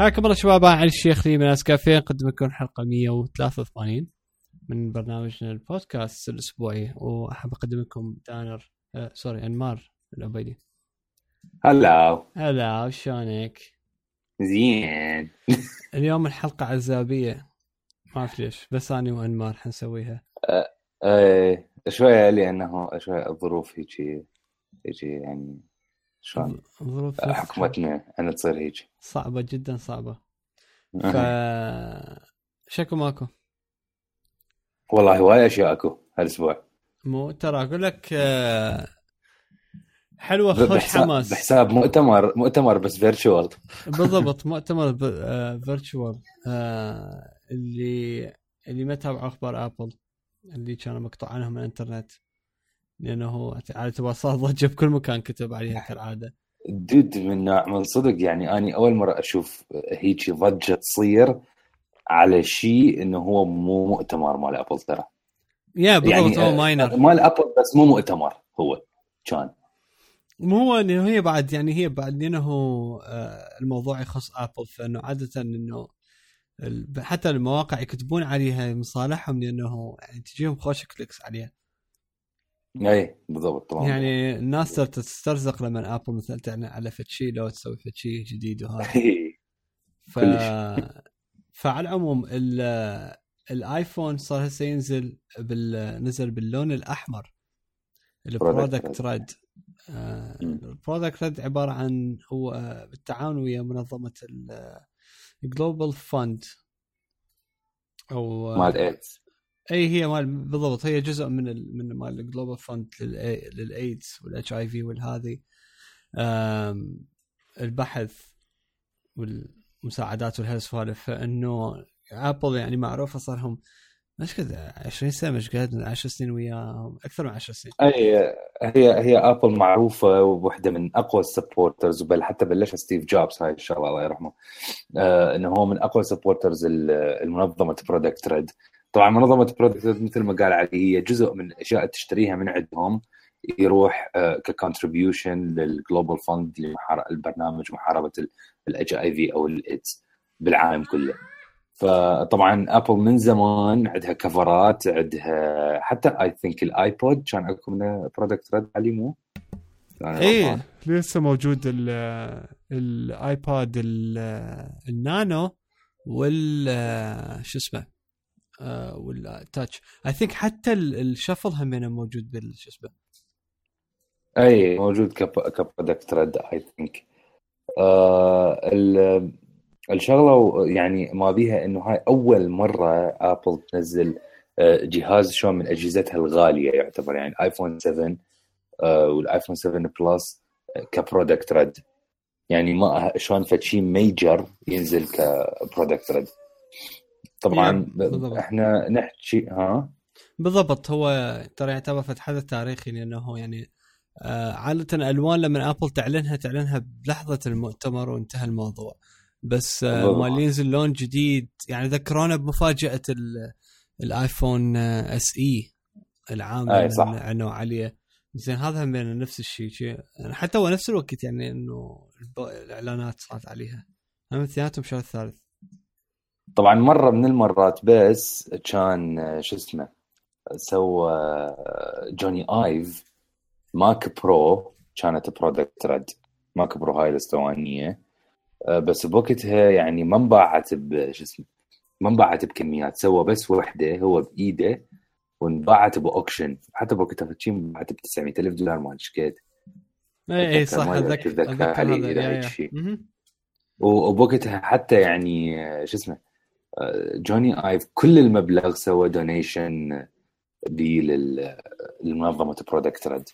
حياكم الله شباب أنا علي الشيخ لي من اسكافيه نقدم لكم حلقة 183 من برنامجنا البودكاست الأسبوعي. وأحب أقدم لكم دانر آه سوري أنمار العبيدي هلا. هلا شلونك؟ زين. اليوم الحلقة عزابية. ما أعرف ليش بس أنا وأنمار حنسويها. إيه شوية لأنه شوية الظروف هيجي هيجي يعني شلون؟ ظروف حكمتنا ان تصير هيك. صعبة جدا صعبة. ف شكو ماكو؟ والله هواي اشياء أكو هالأسبوع. مو ترى أقول لك آه، حلوة خوش بحساب حماس. بحساب مؤتمر مؤتمر بس virtual بالضبط مؤتمر virtual اللي اللي ما تابعوا أخبار ابل اللي كانوا مقطوع عنهم من الإنترنت. لأنه على تبغى صار ضجة بكل مكان كتب عليها كالعادة. dude من نوع من صدق يعني اني أول مرة أشوف هيك ضجة تصير على شيء إنه هو مو مؤتمر مال أبل ترى. yeah بالضبط يعني هو minor مال أبل بس مو مؤتمر هو كان. مو هو إنه هي بعد يعني هي بعد لأنه آه، الموضوع يخص أبل فإنه عادة إنه حتى المواقع يكتبون عليها مصالحهم لأنه يعني تجيهم خوش clicks عليها. اي بالضبط طبعا يعني الناس صارت تسترزق لما ابل مثلا تعلن على فد شيء لو تسوي فد شيء جديد وهذا. ف... كلش. فعلى العموم ال... الآيفون صار هسه ينزل بال... نزل باللون الأحمر. ال Product. Red. ال Product Red عبارة عن هو بالتعاون ويا منظمة ال Global Fund أو مال ايدز. أي هي مال بالضبط هي جزء من ال... من مال ال Global Fund للايدز وال HIV والهذه البحث والمساعدات والهالسوالف سوالف فإنه ابل يعني معروفة صار لهم مش قد 20 سنة مش قد 10 سنين وياهم أكثر من 10 سنين. أي هي هي ابل معروفة وواحده من أقوى ال supporters وابل حتى بلشها ستيف جوبز هاي الشغله الله يرحمه. آه إنه هو من أقوى supporters المنظمة Product Red طبعا منظمة Product مثل ما قال علي هي جزء من الأشياء اللي تشتريها من عندهم يروح آه ك contribution لل Global Fund للبرنامج محاربة ال HIV أو الايدز بالعالم كله فطبعا ابل من زمان عندها كفرات عندها حتى I think الايبود كان اكو منه Product Red علي مو؟ إيه. لسه موجود ال الايباد ال- النانو وال شو اسمه آه، والتاتش I think حتى ال- ال Shuffle هم موجود بال شو اسمه؟ أي موجود كب- ك Product Red I think الشغلة يعني ما بيها إنه هاي أول مرة ابل تنزل آه، جهاز شلون من أجهزتها الغالية يعتبر. يعني ايفون 7 آه، والايفون 7 بلس ك Product Red يعني ما شلون فد شيء major ينزل ك Product Red طبعا بالضبط. إحنا نحكي ها؟ بالضبط هو ترى يعتبر حدث تاريخي لأنه يعني آه عادة الوان لما ابل تعلنها تعلنها بلحظة المؤتمر وانتهى الموضوع. بس آه. مال ينزل لون جديد. يعني ذكرونا بمفاجأة ال- الآيفون آه، SE العام أي اللي صح. اعلنوا عليه زين هذا هم بين نفس الشيء شيء يعني حتى هو نفس الوقت يعني إنه الإعلانات صارت عليها. هم اثنيناتهم شهر الثالث. طبعا مرة من المرات بس كان شو اسمه سوى آه، جوني آيف ماك برو كانت Product Red ماك برو هاي الأسطوانية. آه، بس بوقتها يعني ما انباعت ب شو اسمه ما انباعت بكميات. سوى بس وحدة هو بإيده وانباعت ب auction. حتى بوقتها شي انباعت ب 900 ألف دولار ما أدري قد اي اي صح أتذكر أتذكر هذا. شيء. وبوقتها حتى يعني آه، شو اسمه جوني ايف كل المبلغ سوى donation بي لل- للمنظمه Product Red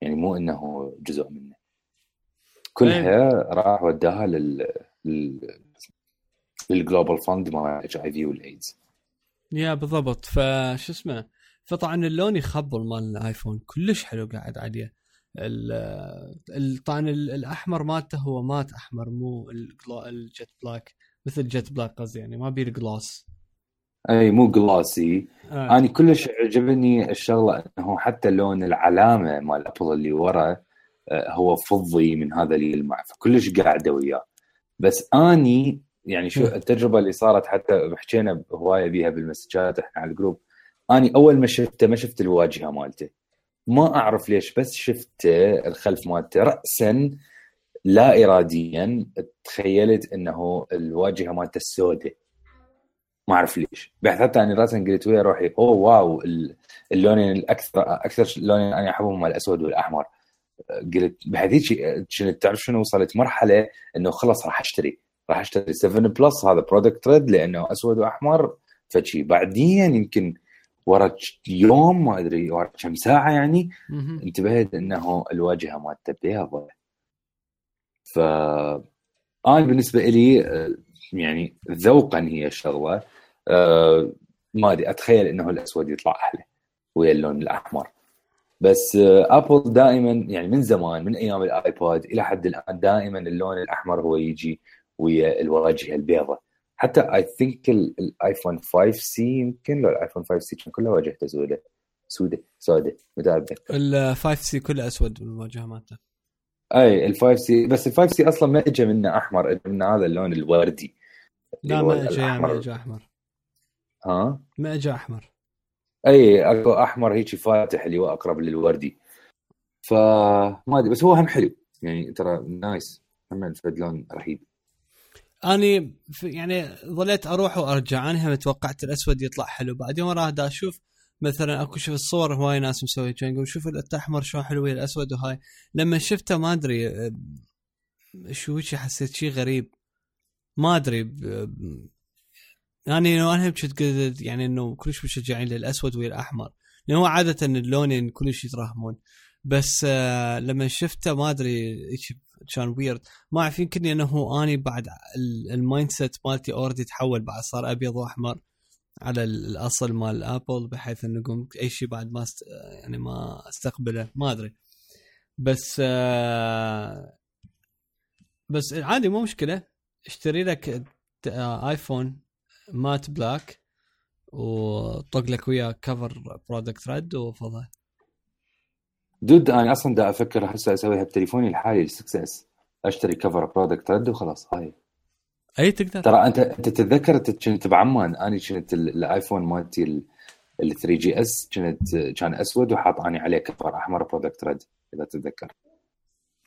يعني مو إنه جزء منه. كلها راح وداها لل لل لل Global Fund مال HIV والايدز yeah بالضبط. فشو اسمه؟ فطبعا اللون يخبل مال الآيفون. كلش حلو قاعد عليه طبعا ال- الأحمر مالته هو matte أحمر مو ال jet black. مثل ال jet black قصدي يعني ما بيه ال gloss أي مو glossy آه. أنا كلش عجبني الشغلة إنه حتى لون العلامة مال ابل اللي ورا آه، هو فضي من هذا اللي يلمع. فكلش قاعدة وياه. بس أني يعني شو. التجربة اللي صارت حتى حكينا هوايه بيها بالمسجات إحنا على الجروب. أني أول ما شفته ما شفت الواجهة مالته. ما أعرف ليش بس شفته الخلف مالته. راسا لا اراديا تخيلت إنه الواجهة مالته السوداء. ما أعرف ليش. حتى اني راسا قلت ويا روحي oh wow ال- اللونين الأكثر أكثر لونين أنا أحبهم الأسود والأحمر. قلت بهذيك كنت تعرف شنو وصلت مرحلة إنه خلص راح أشتري. راح أشتري 7 بلس هذا Product Red لأنه أسود وأحمر. فشي. بعدين يمكن ورا يوم ما أدري ورا كم ساعة يعني. انتبهت إنه الواجهة مالته بيضة. ف أنا بالنسبة لي آه، يعني ذوقا هي الشغله آه، ما أدري أتخيل إنه الأسود يطلع أحلى ويا اللون الأحمر. بس آه، أبل دائما يعني من زمان من أيام الآيباد إلى حد الآن دائما اللون الأحمر هو يجي ويا الواجهة البيضاء حتى I think الايفون 5C يمكن لو الآيفون 5C كان كله واجهته سوداء سوداء سوداء اتذكر ال 5C كله أسود بالواجهه مالته. أي ال 5C بس ال 5C أصلا ما اجى منه أحمر اجى منه هذا اللون الوردي. لا ما اجى. ما اجى أحمر. ها؟ ما اجى أحمر. أي أكو أحمر هيك فاتح اللي هو أقرب للوردي. فما أدري بس هو هم حلو. يعني ترى nice هم الفد لون رهيب. أني يعني ظليت أروح وأرجع. أنا توقعت الأسود يطلع حلو. بعدين وراه دا أشوف مثلا أكو شوف الصور هواي ناس مسوي كان يقول شوف الأحمر شلون حلو ويا الأسود وهاي. لما شفته ما أدري أه، شو هيك حسيت شيء غريب. ما أدري يعني أنا كنت قلت يعني إنه كلش مشجعين للأسود ويا الاحمر لأنه هو عادة اللونين كلش يتراهمون بس آه لما شفته ما أدري كان weird ما أعرف يمكن إنه أني بعد ال- ال mindset مالتي already تحول بعد صار أبيض وأحمر. على ال- الأصل مال ابل بحيث إنه قمت أي شيء بعد ما است... يعني ما أستقبله. ما أدري. بس آه بس عادي مو مشكلة. اشتري لك ايفون matte black وطق لك وياه cover Product Red وفضل. dude أنا أصلا دا أفكر هسه أسويها بتليفوني الحالي ال 6S أشتري cover Product Red وخلاص هاي. أي تقدر. ترى أنت أنت تتذكر أنت كنت بعمان أنا كنت ال- الايفون مالتي ال- ال 3GS كنت كان أسود وحاط أني عليه cover أحمر Product Red إذا تتذكر.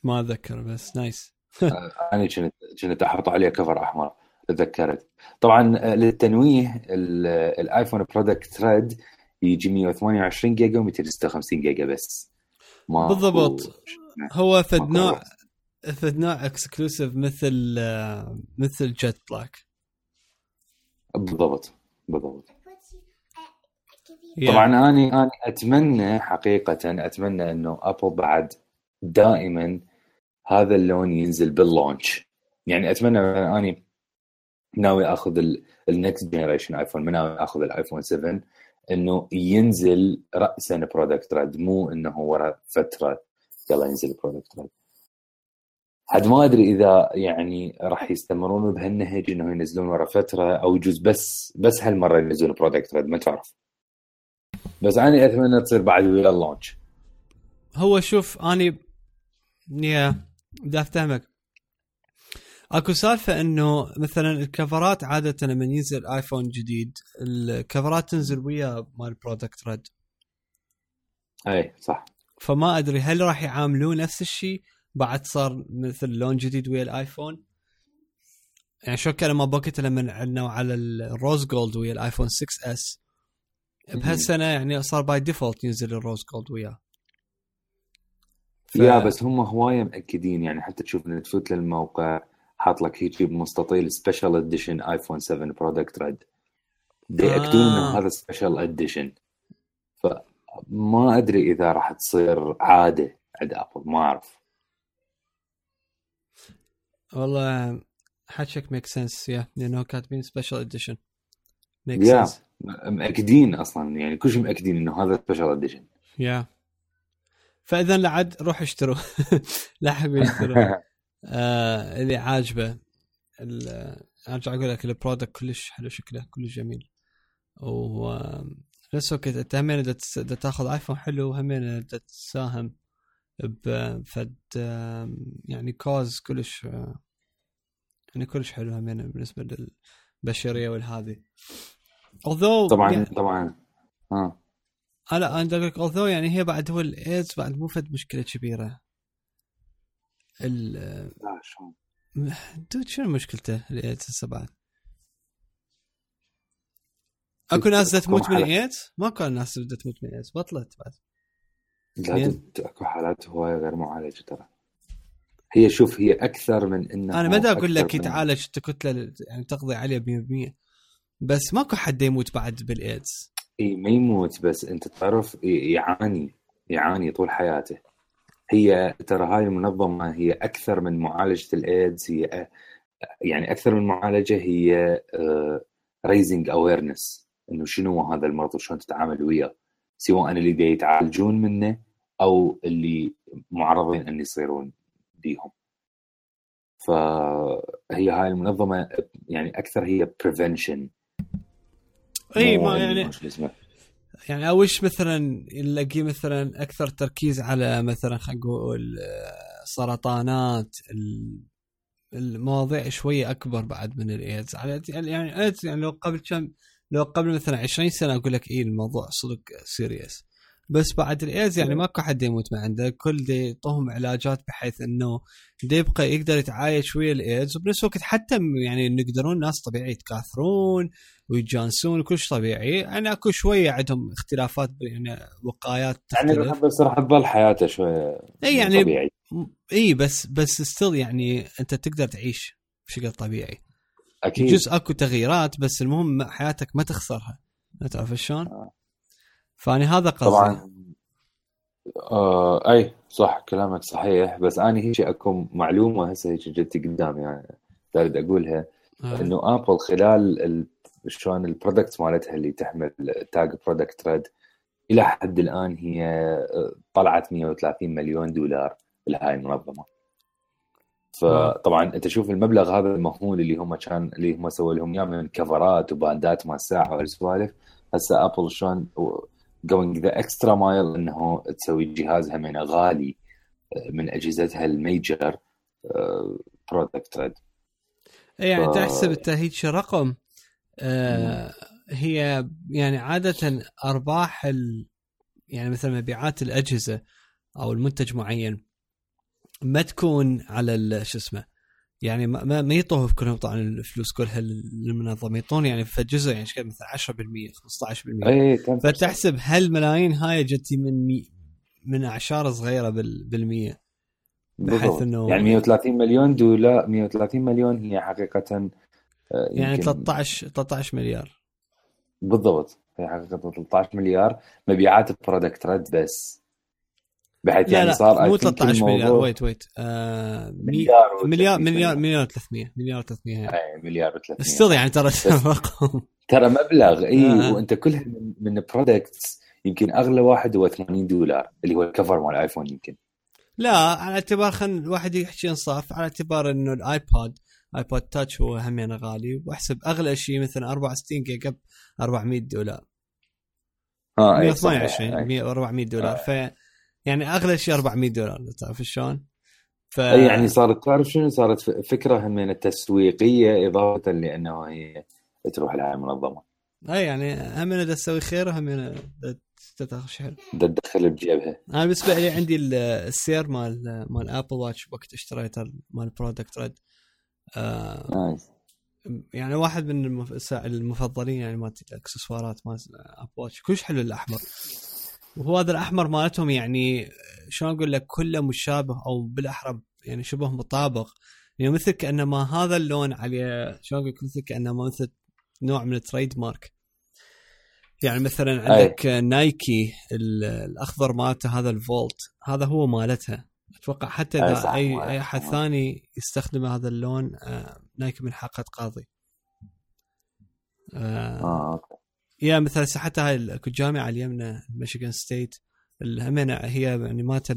ما أتذكر بس nice أنا كنت كنت أحط عليه cover أحمر تذكرت. طبعا آه، للتنويه ال- الايفون Product Red يجي 128 جيجا و256 جيجا بس. ما بالضبط. هو فد ماكو نوع exclusive مثل آه، مثل jet black بالضبط بالضبط. طبعا أني أني أتمنى حقيقة أتمنى إنه ابل بعد دائما هذا اللون ينزل بال launch يعني أتمنى أني ناوي أخذ ال next generation ايفون ناوي أخذ الايفون 7 إنه ينزل راسا Product Red مو إنه ورا فترة يلا ينزل Product Red عاد ما أدري إذا يعني راح يستمرون بهالنهج إنه ينزلون ورا فترة أو يجوز بس بس هالمرة ينزلون Product Red ما تعرف. بس أنا أتمنى تصير بعد ويا ال launch. هو شوف اني yeah بدي افتهمك أكو سالفة إنه مثلا الكفرات عادة لما ينزل ايفون جديد الكفرات تنزل ويا مال Product Red اي صح. فما أدري هل راح يعاملوه نفس الشيء؟ بعد صار مثل لون جديد ويا الآيفون. يعني شو كان لما بوكيت لما عندنا على ال rose gold ويا الآيفون 6S. بهالسنة يعني صار by default ينزل ال rose gold وياه. ف- yeah بس هم هواية مأكدين يعني حتى تشوف ان تفوت للموقع حاط لك هيك بمستطيل special edition آيفون 7 Product Red يأكدون آه. انه هذا special edition فما أدري إذا راح تصير عادة عند ابل ما أعرف. والله حكيك make sense yeah لأنه كاتبين special edition make sense مأكدين أصلا يعني كل شيء مأكدين إنه هذا special edition yeah فاذا لعد روح اشتروا. لحقوا اشتروا. آه اللي عاجبه أرجع أقول لك ال product كلش حلو شكله كلش جميل. و نفس الوقت أنت همين تاخذ ايفون حلو همين تساهم. آم، يعني cause كلش يعني كلش حلو همين بالنسبة للبشرية والهذه although طبعا يعني طبعا آه لا أنا أقول لك although يعني هي بعد هو الايدز بعد مو فد مشكلة كبيرة ال dude شنو مشكلته الايدز هسه بعد؟ أكو ناس تموت من. الايدز؟ ماكو ناس بدها تموت من الايدز بطلت بعد لا مين؟ dude، أكو حالات هواية غير معالجة ترى. هي شوف هي أكثر من إنه أنا ما دا أقول لك أنت كتله يعني تقضي عليه 100% بس ماكو حد يموت بعد بالإيدز. إي ما يموت بس أنت تعرف يعاني يعاني طول حياته. هي ترى هاي المنظمة هي أكثر من معالجة الإيدز هي يعني أكثر من معالجة هي raising awareness إنه شنو هذا المرض وشلون تتعامل وياه. سواء اللي يتعالجون منه أو اللي معرضين إن يصيرون بيهم. فهي هاي المنظمة يعني أكثر هي prevention إي ما يعني يعني ليش مثلا نلاقيه مثلا أكثر تركيز على مثلا خلينا نقول آه، سرطانات ال- المواضيع شوية أكبر بعد من الايدز على يعني الايدز يعني لو قبل كم لو قبل مثلا 20 سنة أقول لك إي الموضوع صدق serious بس بعد الايدز يعني ماكو حد يموت من عنده. كل دي يعطوهم علاجات بحيث إنه دي يبقى يقدر يتعايش ويا الايدز وبنفس الوقت حتى يعني إنه يقدرون ناس طبيعي يتكاثرون ويتجانسون كلش طبيعي. يعني أكو شوية عندهم اختلافات يعني وقايات يعني تختلف. راح بس راح تظل حياته شوية اي يعني طبيعي. اي بس بس still يعني أنت تقدر تعيش بشكل طبيعي. أكيد. جزء أكو تغييرات بس المهم حياتك ما تخسرها. تعرف شلون؟ آه. فاني هذا قصدي. طبعا آه أي صح كلامك صحيح. بس أنا هيك اكو معلومه هسه هيك جتي قدامي يعني دارد أقولها آه. إنه ابل خلال ال- شلون ال product مالتها اللي تحمل tag Product Red إلى حد الآن هي آه، طلعت 130 مليون دولار لهاي المنظمة. فطبعا أنت شوف المبلغ هذا المهول اللي هم كان اللي هم سووا لهم إياه من كفرات وباندات مال ساعه والسوالف. هسه ابل شلون going the extra mile إنه تسوي جهازها من غالي آه، من أجهزتها الـ major Product Red إي يعني ف- تحسب إنت هيك رقم آه هي يعني عادة أرباح ال يعني مثلا مبيعات الأجهزة أو المنتج معين ما تكون على شو اسمه يعني ما ما ما يعطوه كلهم طبعا الفلوس كلها للمنظمة. يعطون يعني في جزء يعني شكل مثلا 10% 15% اي فتحسب هالملايين هاي جتي من مي من أعشار صغيرة بال بالمية بحيث. إنه- يعني 130 مليون دولار 130 مليون هي حقيقة آه، يعني يمكن- 13 13 مليار. بالضبط. هي حقيقة 13 مليار. مبيعات ال Product Red بس. بحيث لا يعني لا صار مو I think 13 مليار. ويت ويت آه مليار مليار 300 مليار مليار 300 مليار 300 يعني. أي مليار و300 still يعني ترى رقم. ترى مبلغ إي آه. وأنت كلها من, من products يمكن أغلى واحد هو 80 دولار اللي هو الكفر مال الايفون يمكن. لا على اعتبار خل الواحد يحكي انصاف على اعتبار إنه الآيباد آيباد تاتش هو همين غالي وأحسب أغلى شيء مثلا 64 جيجا ب 400 دولار. آه إي صحيح 128 أي. 100 400 دولار. ف يعني أغلى شيء 400 دولار تعرف شلون؟ ف يعني صارت تعرف شنو صارت فكرة همين التسويقية إضافة لأنه هي تروح لهاي المنظمة. أي يعني هم أنا تسوي خير وهم تاخذ شهر. بدها تدخل بجيبها. أنا بالنسبة لي عندي ال- السير مال مال ابل واتش وقت اشتريته مال Product Red آه nice. يعني واحد من المفضلين يعني مالت الأكسسوارات مال ابل واتش كلش حلو الأحمر. وهو هذا الأحمر مالتهم يعني شلون أقول لك كله مشابه أو بالاحرى يعني شبه مطابق. يعني مثل كأنما هذا اللون عليه شلون أقول لك مثل كأنما مثل نوع من ال trademark. يعني مثلا عندك نايكي ال- الأخضر مالته هذا الفولت هذا هو مالتها. أتوقع حتى أي اذا اي. أي أحد ثاني يستخدم هذا اللون آه، نايكي من حقه قاضي. آه okay. yeah مثلا حتى هاي ال- اكو جامعة اليمنى ميشيغان ستيت همينة هي يعني مالته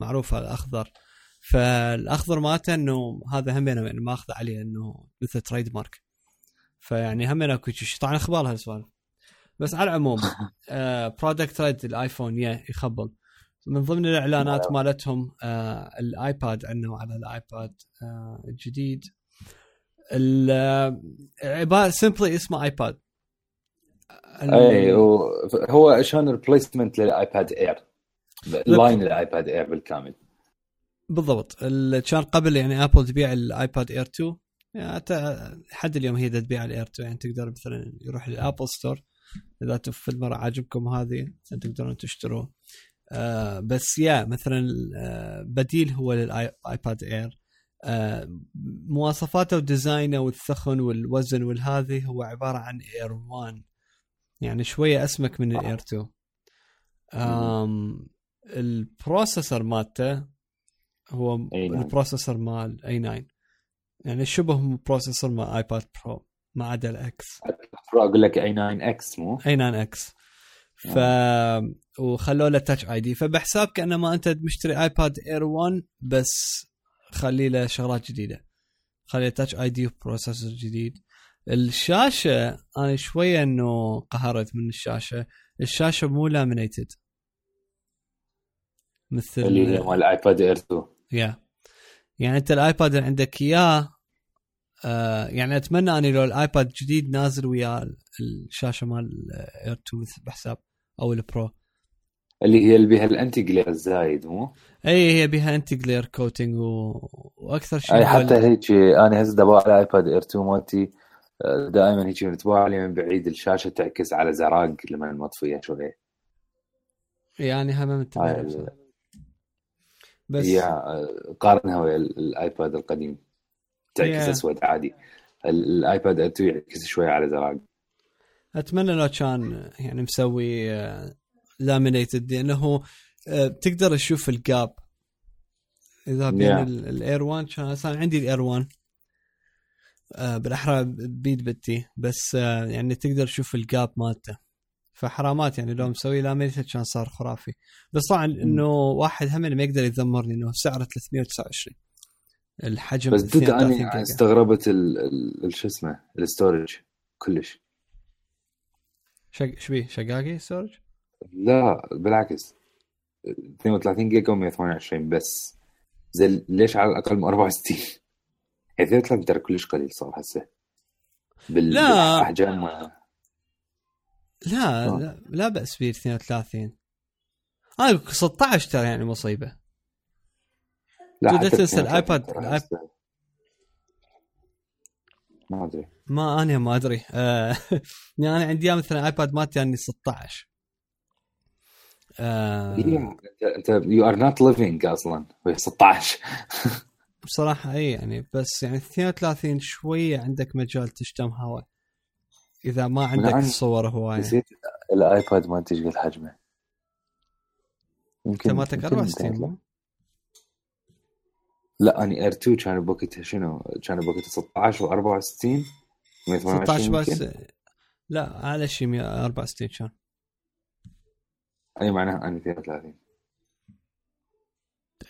المعروفه الأخضر. فالأخضر مالته إنه هذا همينة يعني ماخذ عليه إنه مثل trademark فيعني همينة اكو شيء طبعا إخبار هالسوالف بس على العموم Product Red الآيفون yeah يخبل من ضمن الإعلانات مالتهم آه الآيباد عندنا على الآيباد آه الجديد. عباره simply اسمه ايباد اي هو عشان replacement للآيباد اير line الايباد اير بالكامل. بالضبط. كان قبل يعني ابل تبيع الآيباد اير 2 يعني لحد اليوم هي تبيع الاير 2 يعني تقدر مثلا يروح للابل store إذا في المرة عاجبكم هذه تقدرون تشتروه. آه بس yeah مثلا آه بديل هو للآيباد اير آه مواصفاته و design ه والثخن والوزن والهذه هو عبارة عن اير 1 يعني شوية أسمك من الاير 2 آم ال processor مالته هو ال processor مال A9 يعني شبه processor مال ايباد برو ما عدا الاكس برو أقول لك اي 9 إكس مو؟ اي 9 إكس ف وخلوا له Touch ID فبحساب كأنما أنت مشتري ايباد اير 1 بس خلي له شغلات جديدة. خلي Touch ID و processor جديد. الشاشة أنا شوية إنه قهرت من الشاشة. الشاشة مو laminated مثل اللي مال الايباد اير 2 yeah يعني أنت الآيباد اللي عندك إياه آه يعني أتمنى أني لو الآيباد جديد نازل وياه الشاشة مال اير 2 بحساب أو البرو اللي هي اللي بها ال anti-glare الزايد مو؟ اي هي بها anti-glare coating و... وأكثر شيء أي حتى هيك أنا هسه دبا على ايباد اير 2 مالتي. دائما هيك نتباع عليه من بعيد الشاشة تعكس على زراق لما مطفيه شوية يعني هم منتبه بس هي قارنها ويا الآيباد القديم تعكس أسود عادي. الآيباد 2 يعكس شوية على زراق. أتمنى لو كان يعني مسوي laminated لأنه بتقدر تشوف ال gap إذا بين yeah. الاير 1 كان عندي الاير 1 آه بالاحرى بيد بتي بس آه يعني تقدر تشوف الجاب مالته. فحرامات يعني لو مسوي لامينيتد كان صار خرافي. بس طبعا إنه واحد هم ما يقدر يذمرني إنه سعره 329 الحجم بس ضد أنا استغربت شو اسمه الستورج كلش. شق شبيه شقاقي ستورج؟ لا بالعكس. 32 جيجا و128 بس. زي ليش على الأقل من 64 32 ترى كلش قليل صار هسه. بال... لا. بالأحجام لا آه. لا, لا بأس فيه 32 أنا 16 ترى يعني مصيبة. لا تقدر تنسى الايباد ما أدري. ما أنا ما أدري. آه يعني أنا عندي مثلا ايباد مالتي يعني 16 آه. أنت you are not living أصلا. 16 بصراحة اي يعني بس يعني 32 شوية عندك مجال تشتم هواء إذا ما عندك صور هواية. نسيت الآيباد ما أنت قد حجمه يمكن مالتك 64 لا اني اير 2 كان بوقتها شنو؟ كان بوقتها 16 و64 16 بس لا اعلى شيء 164 كان. أي معناها اني 32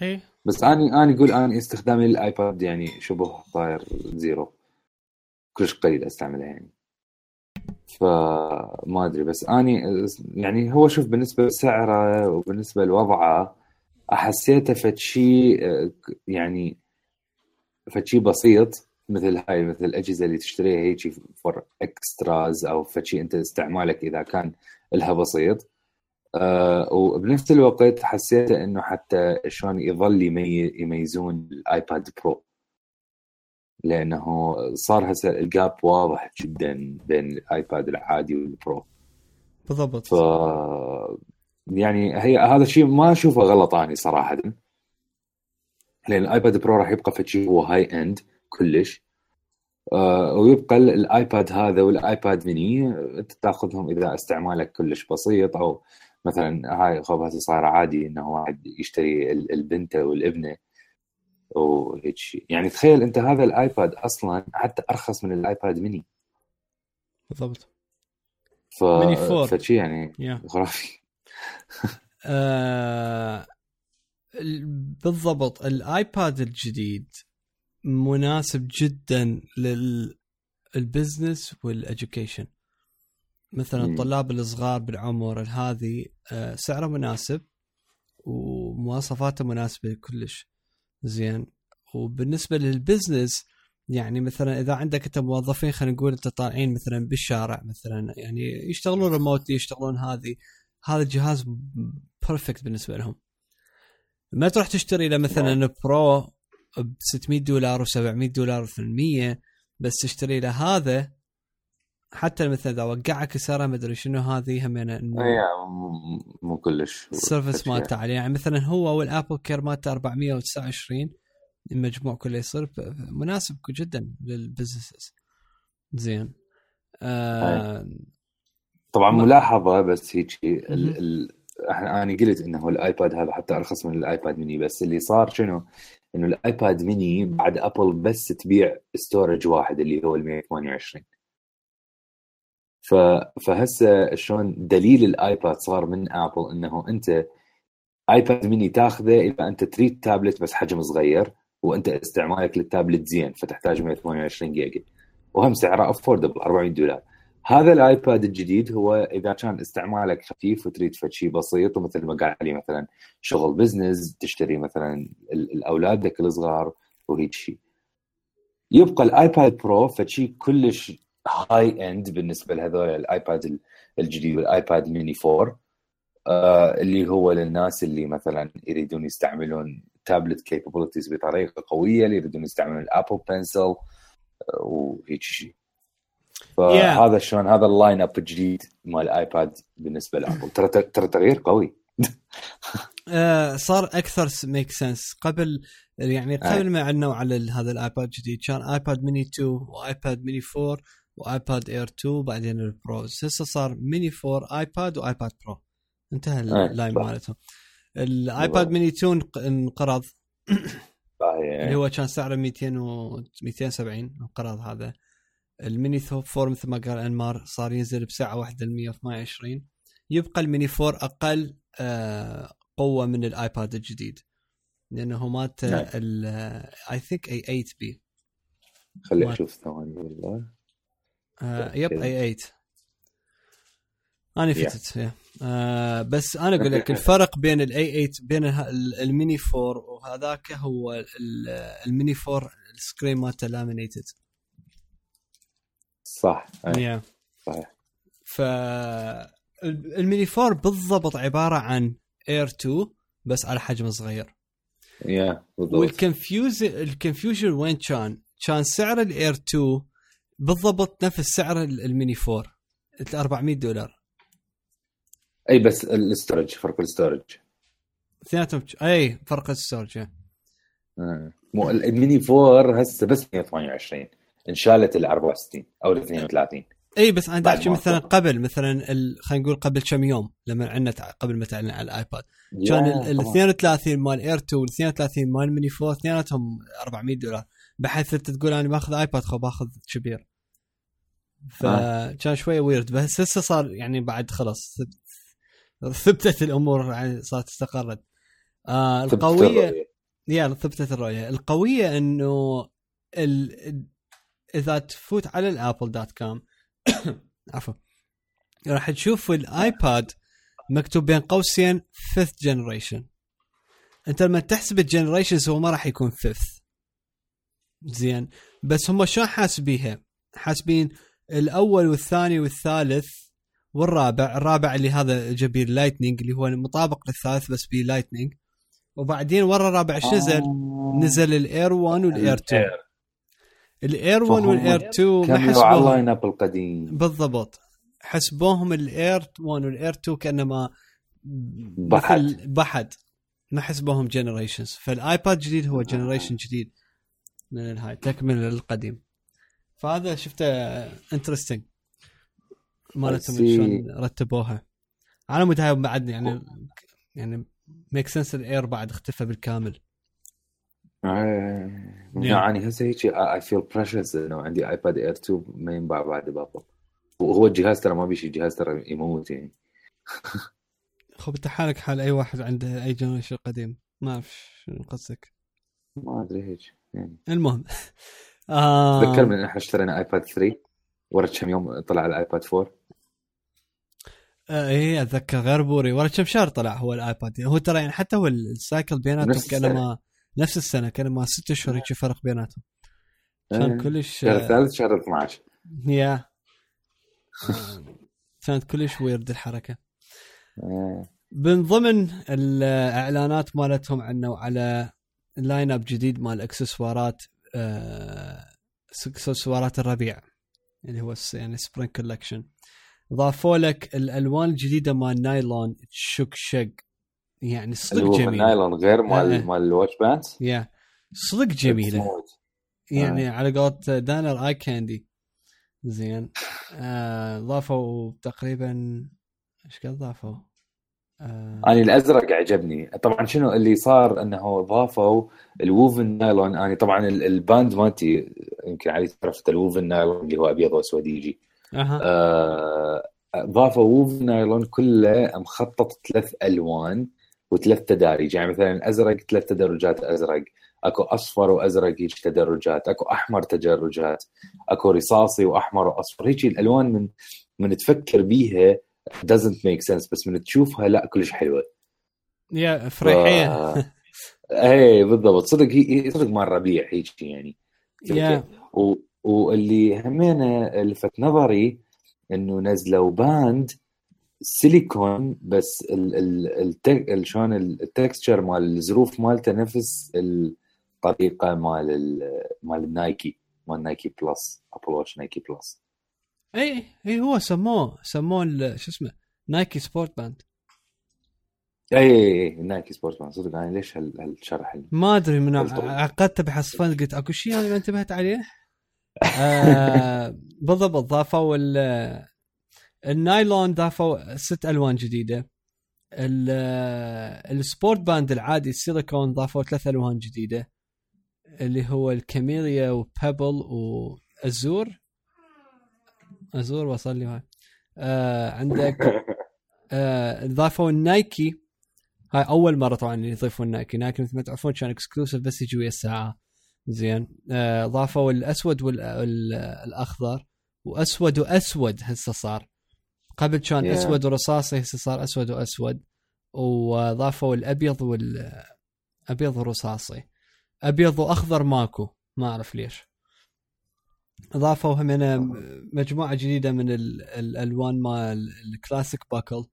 اي بس اني اني أقول اني استخدامي للآيباد يعني شبه صاير zero. كلش قليل أستعمله يعني. فما أدري بس اني يعني هو شوف بالنسبة لسعره وبالنسبة لوضعه حسيته فد شيء يعني فد شيء بسيط مثل هاي مثل الأجهزة اللي تشتريها هيك for extras أو فد شيء أنت استعمالك إذا كان لها بسيط. أه وبنفس الوقت حسيت إنه حتى شلون يظل يميزون الآيباد برو. لأنه صار هسه ال gap واضح جدا بين الآيباد العادي والبرو. بالضبط. ف يعني هي هذا الشيء ما أشوفه غلط اني صراحة. لأن الآيباد برو راح يبقى في شيء هو high end كلش. آه ويبقى الآيباد هذا والآيباد ميني انت تأخذهم إذا استعمالك كلش بسيط أو مثلا هاي خوف هسه صار عادي إنه واحد يشتري البنت والابنه وهيك شيء. يعني تخيل أنت هذا الآيباد أصلا حتى أرخص من الآيباد ميني. بالضبط. ف... ميني four. فشي يعني yeah. خرافي. آه... بالضبط الآيباد الجديد مناسب جدا لل business وال education مثلا الطلاب الصغار بالعمر هذه آه، سعره مناسب ومواصفاته مناسبة كلش. زين. وبالنسبة لل business يعني مثلا إذا عندك أنت موظفين خلينا نقول أنت طالعين مثلا بالشارع مثلا يعني يشتغلون remotely يشتغلون هذه هذا الجهاز perfect بالنسبة لهم. ما تروح تشتري له مثلا برو ب 600 دولار و700 دولار و800 بس تشتري له هذا حتى مثلا إذا وقع كسره ما أدري شنو هذه همينه إنه مو كلش ال service مالته عليه. يعني مثلا هو وال AppleCare مالته 429 المجموع كله يصير مناسب جدا لل businesses. زين. آه طبعا ملاحظة بس هيك إحنا أنا قلت إنه الآيباد هذا حتى أرخص من الآيباد ميني بس اللي صار شنو؟ إنه الآيباد ميني بعد ابل بس تبيع storage واحد اللي هو ال 128 فهسه شلون دليل الآيباد صار من آبل إنه أنت آيباد ميني تاخذه إذا أنت تريد تابلت بس حجم صغير وأنت استعمالك للتابلت زين فتحتاج 128 جيجا. وهم سعره affordable 400 دولار. هذا الآيباد الجديد هو إذا كان استعمالك خفيف وتريد شيء بسيط ومثل ما قال لي مثلا شغل business تشتري مثلا لأولادك الصغار وهيك شيء يبقى الآيباد برو فشيء كلش high end بالنسبة لهذول الايباد الجديد والايباد ميني 4 آه اللي هو للناس اللي مثلا يريدون يستعملون tablet capabilities بطريقة قوية اللي يريدون يستعملون ال Apple Pencil وهيك شيء فهذا yeah. شلون هذا ال line up الجديد مال الايباد بالنسبة لابل ترى ترى تغيير قوي. آه صار أكثر make sense قبل يعني قبل ما عندنا على هذا الايباد الجديد كان ايباد ميني 2 وايباد ميني 4 وآيباد إير 2 وبعدين البرو. هسه صار ميني 4 آيباد وآيباد برو. انتهى ال line مالتهم الآيباد ميني 2 انقرض اللي هو كان سعره 200 و 270 انقرض هذا. الميني 4 مثل ما قال أنمار صار ينزل بسعة واحدة ل 128 يبقى الميني 4 أقل آه قوة من الآيباد الجديد. لأنه مالته I think A8 بي خلي أشوف ثواني والله. آه yep A8 أنا فتت آه بس أنا أقول لك الفرق بين ال A8 بين الميني 4 وهذاك هو الميني 4 ال screen مالته laminated صح. yeah. صحيح. ف الميني 4 بالضبط عبارة عن اير 2 بس على حجم صغير. يا yeah, وال confuse ال confusion وين كان؟ كان سعر الاير 2 بالضبط نفس سعر الميني 4 400 دولار. أي بس ال storage فرق ال storage اثنيناتهم أي فرق ال storage آه. مو الميني 4 هسه بس 128 انشالت ال 64 أو ال 32 أي بس أنا أحكي مثلا قبل مثلا خلينا نقول قبل كم يوم لما عندنا قبل ما تعلن على الآيباد. كان ال 32 مال اير 2 وال 32 مال ميني 4 اثنيناتهم 400 دولار. بحيث أنت تقول أنا باخذ آيباد خو باخذ كبير. فكان شوية weird بس هسه صار يعني بعد خلص ثبتت الأمور يعني صارت استقرت. آه القوية yeah ثبتت الرؤية. القوية إنه ال... إذا تفوت على الـ Apple dot com عفوا راح تشوف الـ iPad مكتوب بين قوسين fifth generation أنت لما تحسب الجنريشنز هو ما راح يكون fifth زين. بس هم شلون حاسبيها؟ حاسبين الأول والثاني والثالث والرابع الرابع اللي هذا جبير Lightning اللي هو مطابق للثالث بس بي Lightning وبعدين ورا الرابع إيش نزل؟ آه. نزل الاير 1 والاير 2 الاير 1 والاير 2 ما حسبوهم. الـ line up القديم. بالضبط. حسبوهم الـ Air 1 والـ Air 2 كأنما بحد بحد ما حسبوهم generations فالـ iPad الجديد هو generation جديد من الهاي تكمل القديم فهذا شفته interesting مالتهم شلون رتبوها. على مود هاي بعد يعني يعني make sense الـ Air بعد اختفى بالكامل. آه، يعني هسه هيك I feel precious إنه عندي iPad Air 2 ما ينباع بعد بـ Apple وهو الجهاز ترى ما بيشي الجهاز ترى يموت يعني. خب انت حالك حال أي واحد عنده أي generation قديم. ما أعرف شنو قصدك. ما أدري هيك يعني. المهم. آه... تذكر من إحنا اشترينا iPad 3 ورا كم يوم طلع الـ iPad 4 آه إيه أتذكر غير بوري. ورا كم شهر طلع هو الـ iPad هو ترى يعني حتى هو الـ cycle بيناتهم كانما نفس السنة كانما ست اشهر هيك فرق بيناتهم. كان إيه. كلش شهر الثالث شهر 12 Yeah. كانت كلش weird الحركة. إيه. من ضمن الإعلانات مالتهم عنه على line up جديد مال اكسسوارات اكسسوارات الربيع اللي هو يعني spring collection ضافوا لك الألوان الجديدة مال نايلون شك شق يعني صدق هو جميله النايلون غير. مال مال الـ watch bands yeah صدق جميلة. يعني على قولة دانر eye candy زين. آه ضافوا تقريبا إيش قد ضافوا؟ آه. أنا الأزرق عجبني. طبعا شنو اللي صار؟ إنه ضافوا الـ woven nylon أنا طبعا ال- الـ band مالتي يمكن علي عرفت الـ woven nylon اللي هو أبيض وأسود يجي. أها. آه، ضافوا woven nylon كله مخطط ثلاث ألوان وثلاث تداريج يعني مثلا ازرق ثلاث تدرجات أزرق. أكو أصفر وأزرق هيك تدرجات. أكو أحمر تدرجات. أكو رصاصي وأحمر وأصفر. هيك الألوان من من تفكر بيها doesn't make sense بس من تشوفها لا كلش حلوة. يا فريحيه ف- اي بالضبط. صدق هي صدق مال ربيع هيك يعني. يا. و... واللي همينة لفت نظري إنه نزلوا باند سيليكون بس ال ال التك... ال- شلون التكستشر مال الظروف مالته نفس الطريقة مال ال... مال النايكي مال نايكي بلس ابل واتش نايكي بلس اي اي هو سموه سموه ال- شو اسمه نايكي سبورت باند اي اي اي نايكي سبورت مان صدق أنا ليش هال- هالشرح ال- ما أدري من بالضبط. عقدت بحصفان قلت أكو شيء أنا ما انتبهت عليه. آه بالضبط ضافوا ال- النايلون ضافوا ست ألوان جديدة. ال- الـ sport band العادي السيليكون ضافوا ثلاث ألوان جديدة. اللي هو الـ camellia و pebble و azure azure وصل لي هاي. آه عندك آه ضافوا الـ Nike هاي أول مرة طبعا يضيفون Nike. Nike مثل ما تعرفون كان exclusive بس يجي ويا الساعة. زين. آه ضافوا الأسود والاخضر وأسود وأسود هسه صار. قبل كان Yeah. أسود ورصاصي هسه صار أسود وأسود. وضافوا الأبيض والابيض ورصاصي. أبيض وأخضر ماكو. ما أعرف ليش. ضافوا همنا مجموعة جديدة من ال- الألوان مال الكلاسيك باكل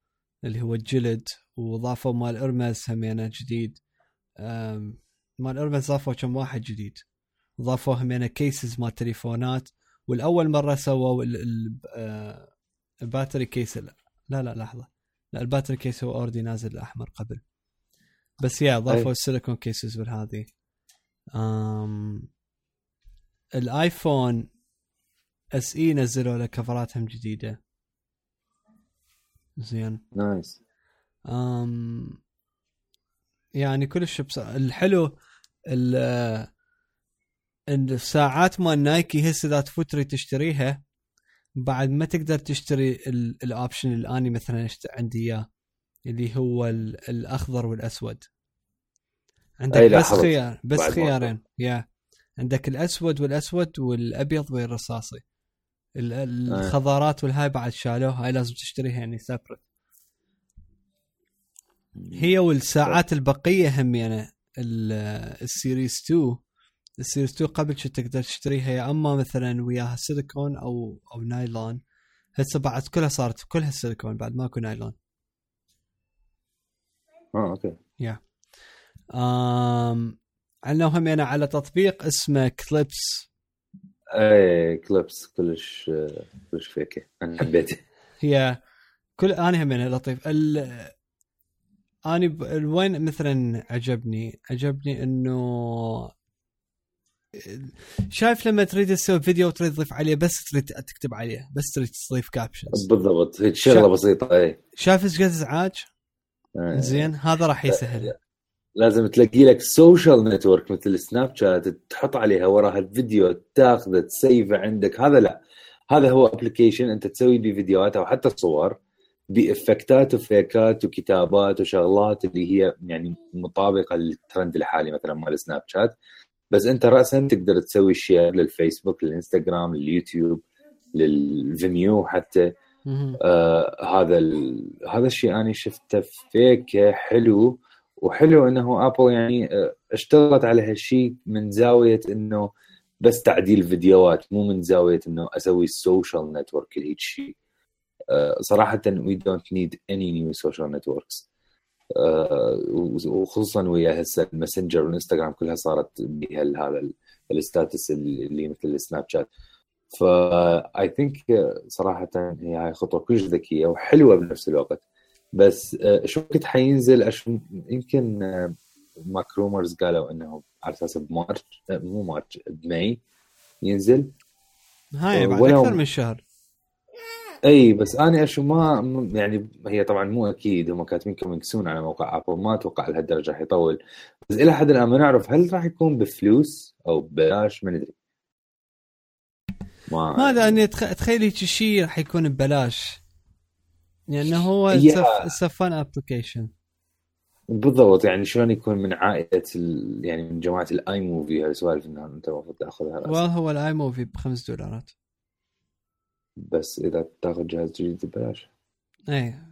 اللي هو الجلد وضافوا مال إرمز همينة جديد. مال إرمز ضافوا كم واحد جديد. ضافوا همينه cases مال تليفونات. والأول مرة سووا ال- ال- الـ battery case لا لا لحظة. لا الـ battery case هو already نازل الاحمر قبل. بس yeah ضافوا. السيليكون cases والهذه أم الـ iPhone SE نزلوا له كفراتهم جديدة. زين. Nice. أم يعني كلش بص... الحلو ال الساعات مال Nike هسه إذا تفوت تريد تشتريها بعد ما تقدر تشتري ال- الـ option اللي اني مثلا عندي إياه اللي هو ال- الأخضر والأسود. عندك أي بس. خيار بس خيارين. yeah عندك الأسود والأسود والأبيض والرصاصي. ال- الخضارات والهاي بعد شالوها. هاي لازم تشتريها يعني separate هي والساعات البقية هم يعني ال- الـ Series 2 الـ Series 2 قبل كنت تقدر تشتريها يا أما مثلا وياها سيليكون أو أو نايلون هسه بعد كلها صارت كلها سيليكون بعد ماكو نايلون آه okay. آم عندنا هم يعني على تطبيق اسمه Clips اي Clips كلش كلش فيكه أنا حبيته هي كل أنا هم يعني لطيف. ال اني ب... وين مثلا عجبني؟ عجبني إنه شايف لما تريد تسوي فيديو وتريد تضيف عليه بس تريد تكتب عليه بس تريد تضيف captions بالضبط. هيك شغلة شا- بسيطة اي شايف إيش قد ازعاج إيه. زين هذا راح يسهل. لازم تلاقي لك social network مثل Snapchat تحط عليها وراها الفيديو تاخذه تسيفه عندك. هذا لا. هذا هو application أنت تسوي بيه فيديوهات أو حتى صور بإفكتات وفيكات وكتابات وشغلات اللي هي يعني مطابقة للترند الحالي مثلا مال سناب شات بس أنت راسا تقدر تسوي share للفيسبوك للإنستغرام لليوتيوب للفيميو حتى. آه هذا ال... هذا الشيء أنا شفته فيك حلو. وحلو إنه ابل يعني آه اشتغلت على هالشيء من زاوية إنه بس تعديل فيديوهات مو من زاوية إنه أسوي ال social network هيك شيء صراحة don't need any new social networks. آه، وخصوصا ويا هسه الماسنجر والانستغرام كلها صارت بها هذا ال status اللي مثل السناب شات ف I think صراحة هي هاي خطوة كلش ذكية وحلوة بنفس الوقت. بس آه، شو كنت حينزل؟ يمكن ماك رومرز قالوا إنه على أساس بمارش مو مارش بماي ينزل. هاي بعد أكثر من شهر. إي بس أنا أشوف ما يعني هي طبعا مو أكيد هم كاتبين coming soon على موقع ابل ما أتوقع لهالدرجة راح يطول. بس إلى حد الآن ما نعرف هل راح يكون بفلوس أو ببلاش ما ندري. ما ما أدري اني تخيل هيك شيء راح يكون ببلاش. لأنه هو it's a fun application بالضبط يعني شلون يكون من عائلة ال... يعني من جماعة الاي موفي هالسوالف انه أنت المفروض تأخذها. والله هو الاي موفي بخمس دولارات. بس إذا تأخذ جهاز جديد ببلاش. إيه.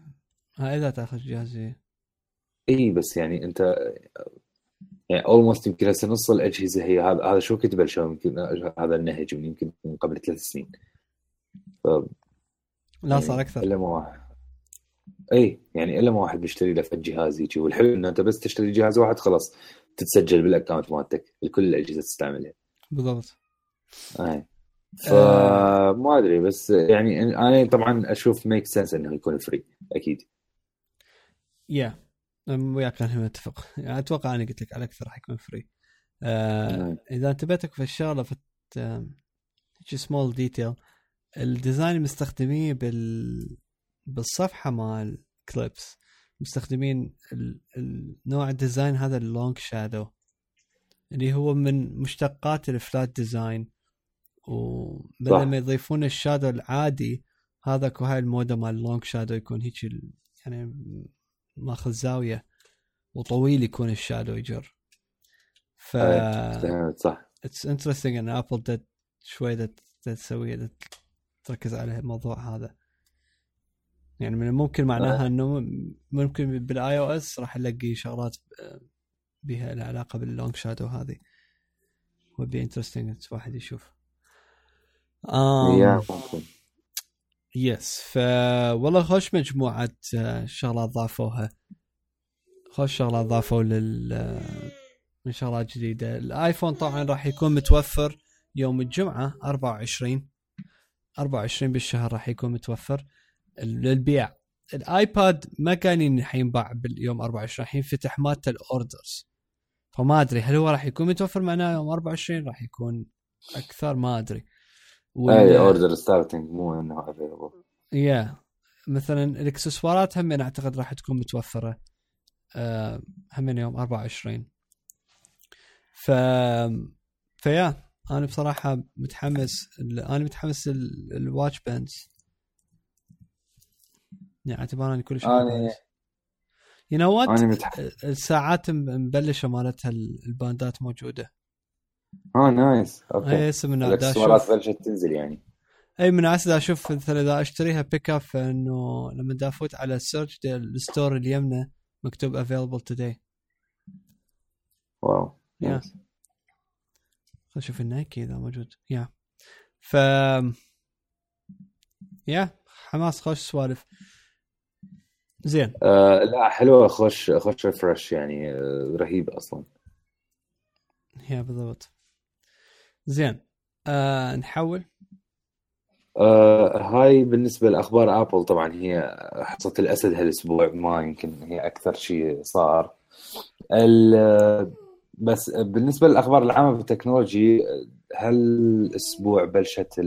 ها إذا تأخذ جهاز جديد. إي بس يعني أنت يعني almost يمكن هسه نص الأجهزة هي هذا هذا شو كنت بلشوا؟ يمكن هذا النهج من يمكن من قبل ثلاث سنين. ف لا صار أكثر. إلا ما واحد اي يعني إلا ما واحد بيشتري له فد جهاز يجي والحلو إنه أنت بس تشتري جهاز واحد خلاص تتسجل بال account مالتك لكل الأجهزة تستعملها. بالضبط. أي. فما أدري بس يعني أنا طبعا أشوف make sense إنه يكون free أكيد. yeah وياك أنا متفق. يعني أتوقع أنا قلت لك على أكثر راح يكون free آه نعم. إذا انتبهتك في الشغلة في small detail ال design مستخدميه بال بالصفحة مال كليبس مستخدمين النوع ال design هذا ال long shadow اللي هو من مشتقات ال flat design وبدل ما يضيفون ال shadow العادي هذا هاي المودة مال ال long shadow يكون هيك يعني ماخذ زاوية وطويل يكون ال shadow يجر. ف صح. it's interesting إن ابل شوي تسوي تركز على الموضوع هذا. يعني من الممكن معناها آه. إنه ممكن بالآي أو إس راح نلاقي شغلات بها العلاقه بال long shadow هذه would be interesting واحد يشوف. um yes ف والله خوش مجموعة آه، شغلات ضافوها. خوش شغلات ضافوا لل آه، من شغلات جديدة. الآيفون طبعا راح يكون متوفر يوم الجمعة 24 24 بالشهر راح يكون متوفر. للبيع. الآيباد ما كان حينباع باليوم 24 حينفتح مالته ال orders. فما أدري هل هو راح يكون متوفر معناه يوم 24 راح يكون أكثر؟ ما أدري. أي order starting مو إنه available yeah مثلا الإكسسوارات هم أعتقد راح تكون متوفرة أه هم يوم 24 ف فيا أنا بصراحة متحمس أنا متحمس ال watch bands يعني اعتبارا كل شيء أنا you know what الساعات مبلشة مالتها الباندات موجودة. آه nice. okay. اي اسم الأكسسوارات بلشت تنزل يعني. اي من عسى أشوف مثلا إذا أشتريها pick up إنه لما دا أفوت على ال search ال store اللي يمنا مكتوب available today wow yeah خل أشوف النايكي إذا موجود. yeah ف yeah حماس خوش سوالف. زين. آه لا حلوة خوش خوش refresh يعني آه رهيب أصلا. yeah بالضبط. زين آه نحول. آه هاي بالنسبة لأخبار ابل طبعا هي حصه الأسد هالأسبوع ما يمكن هي أكثر شيء صار. بس بالنسبة للأخبار العامة بال technology هالأسبوع بلشت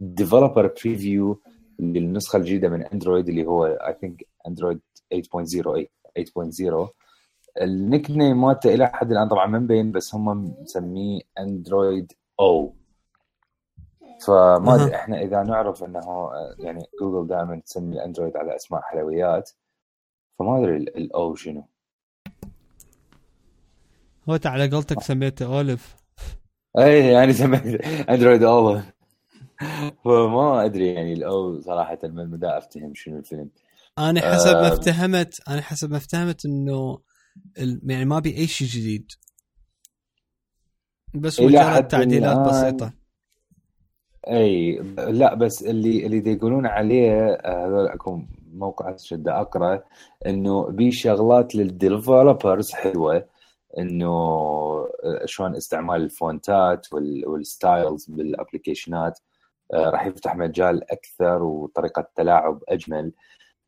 ال developer preview للنسخة الجديدة من اندرويد اللي هو I think اندرويد 8.0 8.0 ال nickname مالته إلى حد الآن طبعا ما مبين بس هم مسميه اندرويد O فما أدري إحنا إذا نعرف إنه يعني جوجل دائما تسمي الاندرويد على أسماء حلويات فما أدري ال O شنو. هو أنت على قولتك سميته اوليف اي يعني سميت اندرويد اوليف فما أدري يعني ال O صراحة ما أفتهم شنو الفيلم. أنا حسب ما افتهمت أنا حسب ما افتهمت إنه يعني ما بي أي شيء جديد. بس مجرد تعديلات بسيطة. أي لا بس اللي اللي يقولون عليه هذول اكو موقع شد أقرأ إنه بي شغلات لل developers حلوة إنه آه، شلون استعمال ال font ات وال- وال styles بال application ات آه، راح يفتح مجال أكثر وطريقة تلاعب أجمل.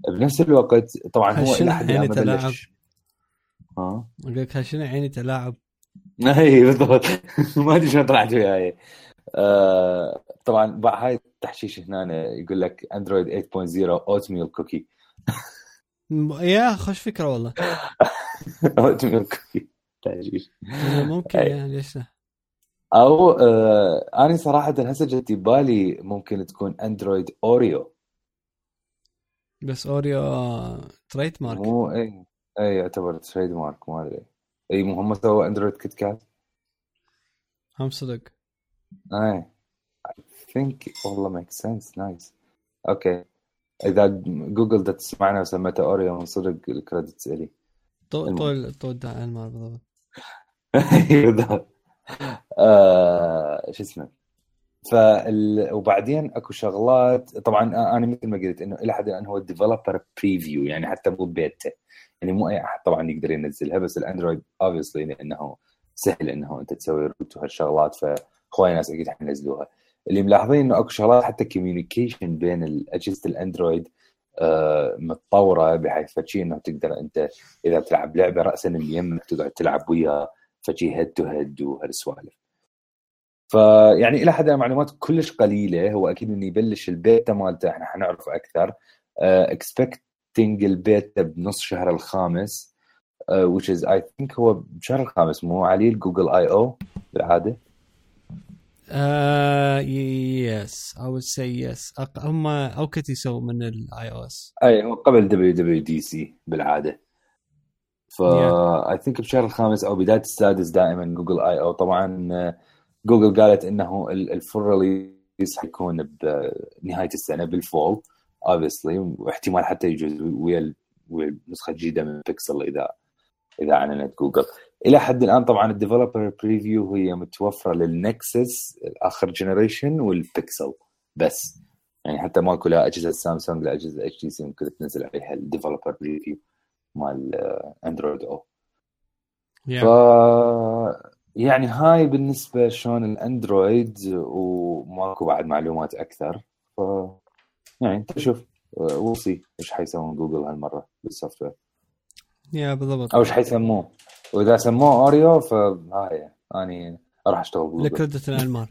بنفس الوقت طبعا هو شنو إلى حد ما تلاعب؟ بلش. ها؟ أقول لك شنو عيني تلاعب. اي بالضبط. ما أدري شلون طلعت وياي. آه طبعا بع- هاي التحشيش هنا يقول لك اندرويد 8.0 oatmeal cookie م- يا خوش فكرة والله. oatmeal cookie تحشيش. يعني ممكن أي. يعني ليش لا؟ أو آه أنا صراحة هسه جت ببالي ممكن تكون اندرويد اوريو بس اوريو trademark مو اي اي يعتبر trademark ما أدري. اي مو هم سووا اندرويد كيت كات هم صدق. اي I think والله makes sense nice. okay. إذا جوجل تسمعنا وسميته اوريو من صدق ال credits إلي. طول. طول طول داعي المال بالضبط. بالضبط. آه، شو اسمه؟ فال... وبعدين اكو شغلات طبعا أنا مثل ما قلت إنه إلى حد الآن هو developer preview يعني حتى مو بيتا يعني مو أي أحد طبعا يقدر ينزلها بس الأندرويد obviously لأنه سهل إنه أنت تسوي root وهالشغلات فهواي ناس أكيد حينزلوها. اللي ملاحظين إنه اكو شغلات حتى communication بين أجهزة الأندرويد آه، متطورة بحيث فشي إنه تقدر أنت إذا تلعب لعبة راسا اللي يمك تقعد تلعب وياه فشي head to head وهالسوالف. فيعني إلى حد معلومات كلش قليلة. هو أكيد إنه يبلش البيتا مالته إحنا حنعرف أكثر. expecting ال beta بنص شهر الخامس uh, which is I think هو بشهر الخامس مو على ال Google I/O بالعادة. آه yes I would say yes. أق- هم أوكت يسووا من ال iOS أي هو قبل WWDC بالعادة. ف I think بشهر الخامس أو بداية السادس دائما Google I/O طبعا آه، جوجل قالت إنه ال full release حيكون بنهايه السنة بال fall obviously واحتمال حتى يجوز ويا ال- ويا النسخه الجديده من بيكسل اذا إذا أعلنت جوجل. إلى حد الآن طبعا ال developer preview هي متوفرة للنكسس آخر generation والبيكسل بس. يعني حتى ماكو لا أجهزة سامسونج لا أجهزة HTC ممكن تنزل عليها ال developer preview مال آه، اندرويد O ف يعني هاي بالنسبة شلون الأندرويد وماكو بعد معلومات أكثر. ف يعني أنت شوف وصي إيش حيسوون جوجل هالمرة بال software yeah بالضبط. أو إيش حيسموه. وإذا سموه اوريو فهاي أني راح أشتغل بجوجل لكردة الالمان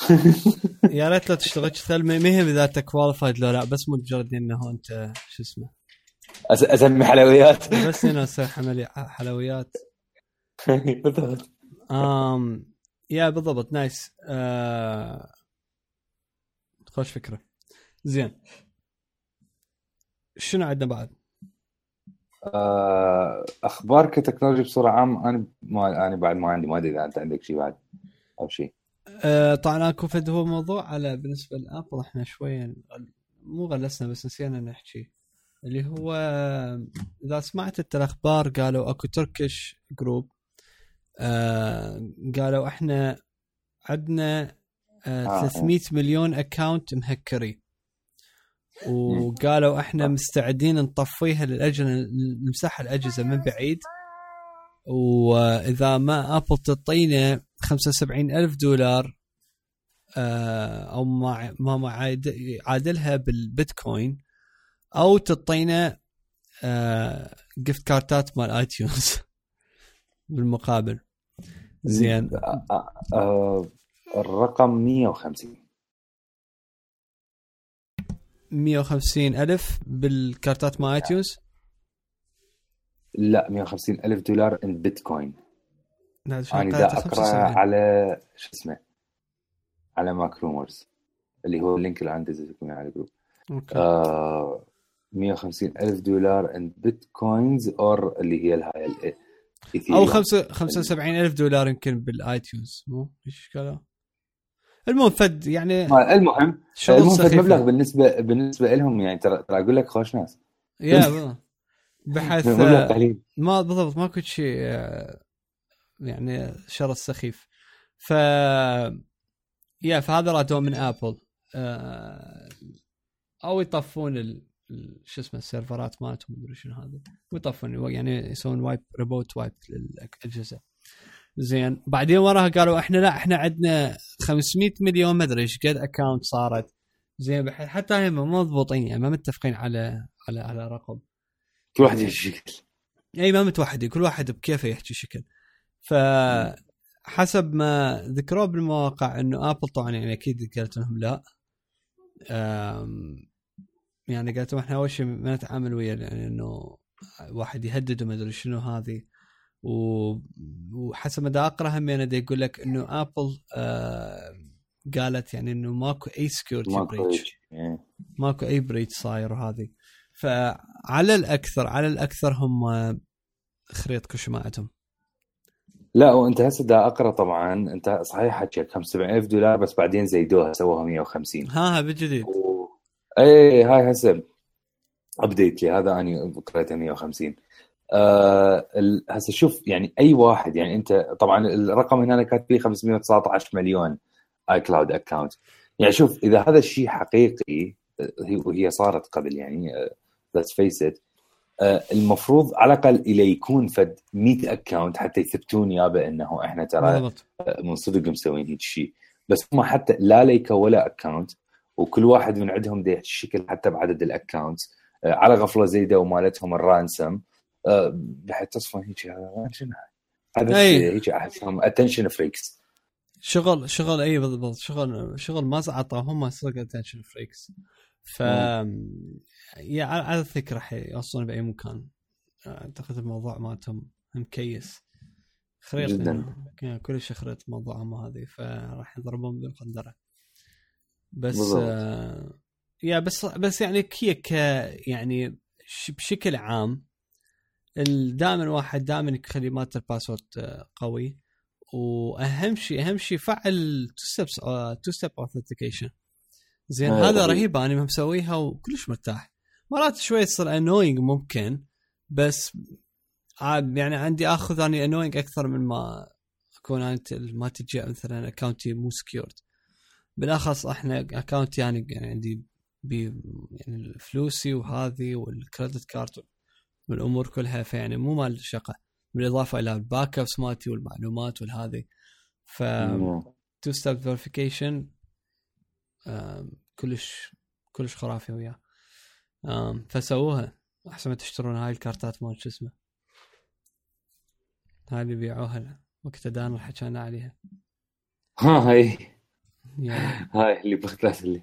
يا ريت لو تشتغل كثر ما هي إذا أنت كواليفايد لو لا بس مجرد إنه أنت شو اسمه. أسمي حلويات. بس إنه حملي حلويات. بالضبط. آم يا بالضبط نايس. آه خوش فكرة. زين. شنو عندنا بعد؟ آه، أخبار كتكنولوجي بصورة عامة؟ أنا ما أنا بعد ما عندي ما أدري إذا أنت عندك شيء بعد أو شيء آه طبعا أكو فد هو موضوع على بالنسبة لأبل إحنا شوية مو غلسنا بس نسينا نحكي. اللي هو إذا سمعت انت الاخبار قالوا أكو Turkish group آه قالوا إحنا عندنا آه آه. 300 مليون account مهكرين وقالوا إحنا مستعدين نطفيها للاجهزه نمسح الأجهزة من بعيد. وإذا ما ابل تعطينا 75 ألف دولار آه، أو ما ما ما عاد- عادلها بالبيتكوين أو تعطينا gift كارتات مال iTunes بالمقابل. زين. آه، آه، آه، الرقم 150 150 ألف بالكارتات مال iTunes لا 150 ألف دولار in bitcoin قالت دا أقرأ 75. على شو اسمه على MacRumors اللي هو ال link اللي عندي زيكم على ال group okay. آه 150 ألف دولار in bitcoins or اللي هي الهاي ال- أو إيثيريوم. خمسة 75 ألف دولار يمكن بال iTunes مو؟ إيش قالوا المهم فد يعني المهم المهم سخيف المبلغ بالنسبة بالنسبة لهم يعني ترى ترى أقول لك خوش ناس. yeah مبلغ قليل. ما بالضبط ماكو شيء يعني شرط سخيف. ف yeah فهذا رادوه من آبل. آه، أو يطفون ال... شو اسمه ال server ات مالتهم مدري شنو هذا. ويطفون يعني يسوون wipe remote wipe للاجهزه زين. بعدين وراها قالوا إحنا لا إحنا عندنا 500 مليون ما أدري إيش قد account صارت. زين حتى هي مو مضبوطين يعني ما متفقين على على على رقم. كل واحد يشكل إي ما متوحدين كل واحد بكيفه يحكي شكل. ف حسب ما ذكروه بالمواقع إنه Apple طبعا يعني أكيد قالت لهم لا. يعني قالت إحنا أول شيء ما نتعامل ويا يعني إنه واحد يهدد وما أدري شنو هذه. و- وحسب ما اقرا هم دا يقول لك إنه Apple آه قالت يعني إنه ماكو أي security ماكو breach. إيه. ماكو أي breach صاير وهذه. فعلى الأكثر على الأكثر هم خريط كل شيء ما عندهم لا وأنت هسه دا أقرأ طبعا أنت صحيح حكيت 75000 دولار بس بعدين زيدوها سووها 150 ها ها بالجديد. و... اي هاي هسه ابديت لي هذا اني قريته 150 آه ال- هسه شوف يعني أي واحد يعني أنت طبعا الرقم هنا كاتب فيه 519 مليون iCloud account يعني شوف إذا هذا الشيء حقيقي آه، هي وهي صارت قبل يعني let's face it المفروض على الأقل إلى يكون فد 100 account حتى يثبتون يابا إنه إحنا ترى بالضبط. من صدق مسوين هيك شيء. بس هم حتى لا leak ولا account وكل واحد من عندهم ده شكل حتى بعدد ال account على غفلة زيدوا مالتهم ال ransom. آه، بحيث تصفن هيك هذا شنو هذا هيك أحسهم. اتنشن فريكس شغل شغل أي بالضبط. شغل شغل ما اعطاهم صدق attention freaks ف yeah على الفكرة راح يوصلون بأي مكان. أعتقد الموضوع مالتهم مكيس. خريط جداً. يعني. كل شيء خريط موضوعهم هذه فراح يضربون بالقندرة. بس بالضبط. آه yeah بس بس يعني هي ك يعني بشكل عام دائما الواحد دائما يخلي مالته ال password آه، قوي وأهم شيء أهم شيء فعل two steps two-step authentication زين آه، هذا رهيب. رهيب أنا مسويها وكلش مرتاح مرات شوي تصير annoying ممكن بس عاد يعني عندي آخذ اني annoying أكثر من ما أكون أنت ما تجي مثلا account ي مو secured بالاخص إحنا account ي يعني, يعني عندي بي يعني فلوسي وهذه وال credit card والامور كلها فيعني مو مال شقة بالاضافة إلى ال backups مالتي والمعلومات والهذه ف two-step verification كلش كلش خرافي وياه. فسووها. أحسن ما تشترون هاي الكارتات مال شو اسمه. هاي اللي بيعوها وقت دان حكينا عليها. ها هاي. يعني هاي اللي بختلاف اللي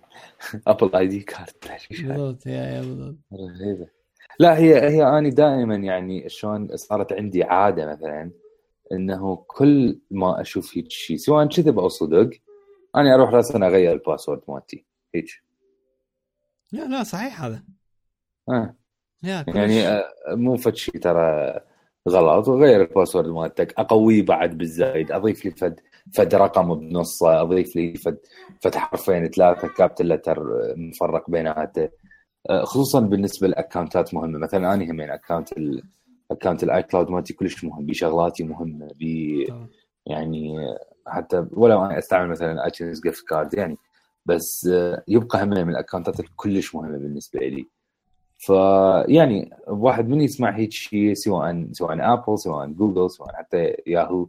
Apple ID card بالضبط yeah yeah بالضبط. رهيبه لا هي هي اني دائما يعني شلون صارت عندي عادة مثلا إنه كل ما أشوف هيك شيء سواء كذب أو صدق أنا أروح راسا أغير ال password مالتي هيك. لا لا صحيح هذا. آه. يا كلش يعني آه، مو فد شيء ترى غلط وغير ال password مالتك أقويه بعد بالزايد أضيف لي فد فد رقم بنصه أضيف لي فد فد حرفين ثلاثة capital letter مفرق بيناته. آه، خصوصا بالنسبة ل account ات مهمة. مثلا أنا همين account account ال iCloud مالتي كلش مهم بشغلاتي مهمة ب. يعني حتى ولو أنا أستعمل مثلا iTunes gift card يعني بس آه، يبقى هم من ال account ات الكلش مهمة بالنسبة لي. فيعني واحد من يسمع هيك شيء سواء سواء Apple سواء جوجل سواء حتى ياهو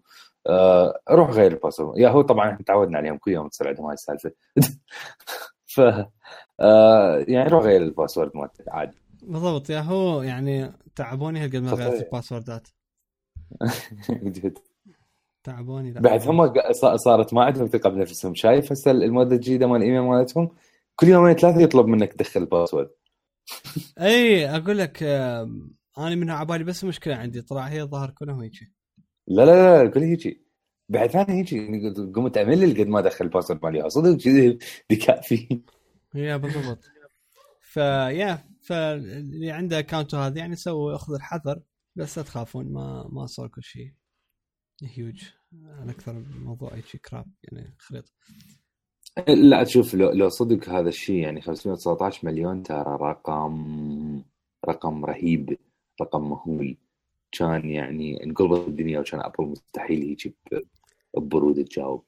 روح غير ال password. Yahoo طبعا إحنا تعودنا عليهم كل يوم تصير عندهم هاي السالفة. ف آه يعني روح غير ال password مالتك عادي. بالضبط يا هو يعني تعبوني هالقد ما غيرت. ال password ات. جد. تعبوني. بعد هم صارت ما عندهم ثقة بنفسهم. شايف هسه المودة الجديدة مال الايميل مالتهم؟ كل يومين ثلاثة يطلب منك تدخل ال password. اي أقول لك أنا من عبالي بس مشكلة عندي طلع هي الظاهر كلهم هيك. لا لا لا كل هيجي بعد ثاني هيجي قمت أمل قد ما ادخل ال password مالي. صدق كذي بكافي. yeah بالضبط. ف yeah فاللي عنده account هذا يعني سووا أخذ الحذر بس لا تخافون ما ما صار كل شيء هيوج على أكثر من موضوع شيء crap يعني خريط لا تشوف لو, لو صدق هذا الشيء يعني 519 مليون ترى رقم رقم رهيب رقم مهول. كان يعني انقلبت الدنيا وكان Apple مستحيل هيك ببرود تجاوب.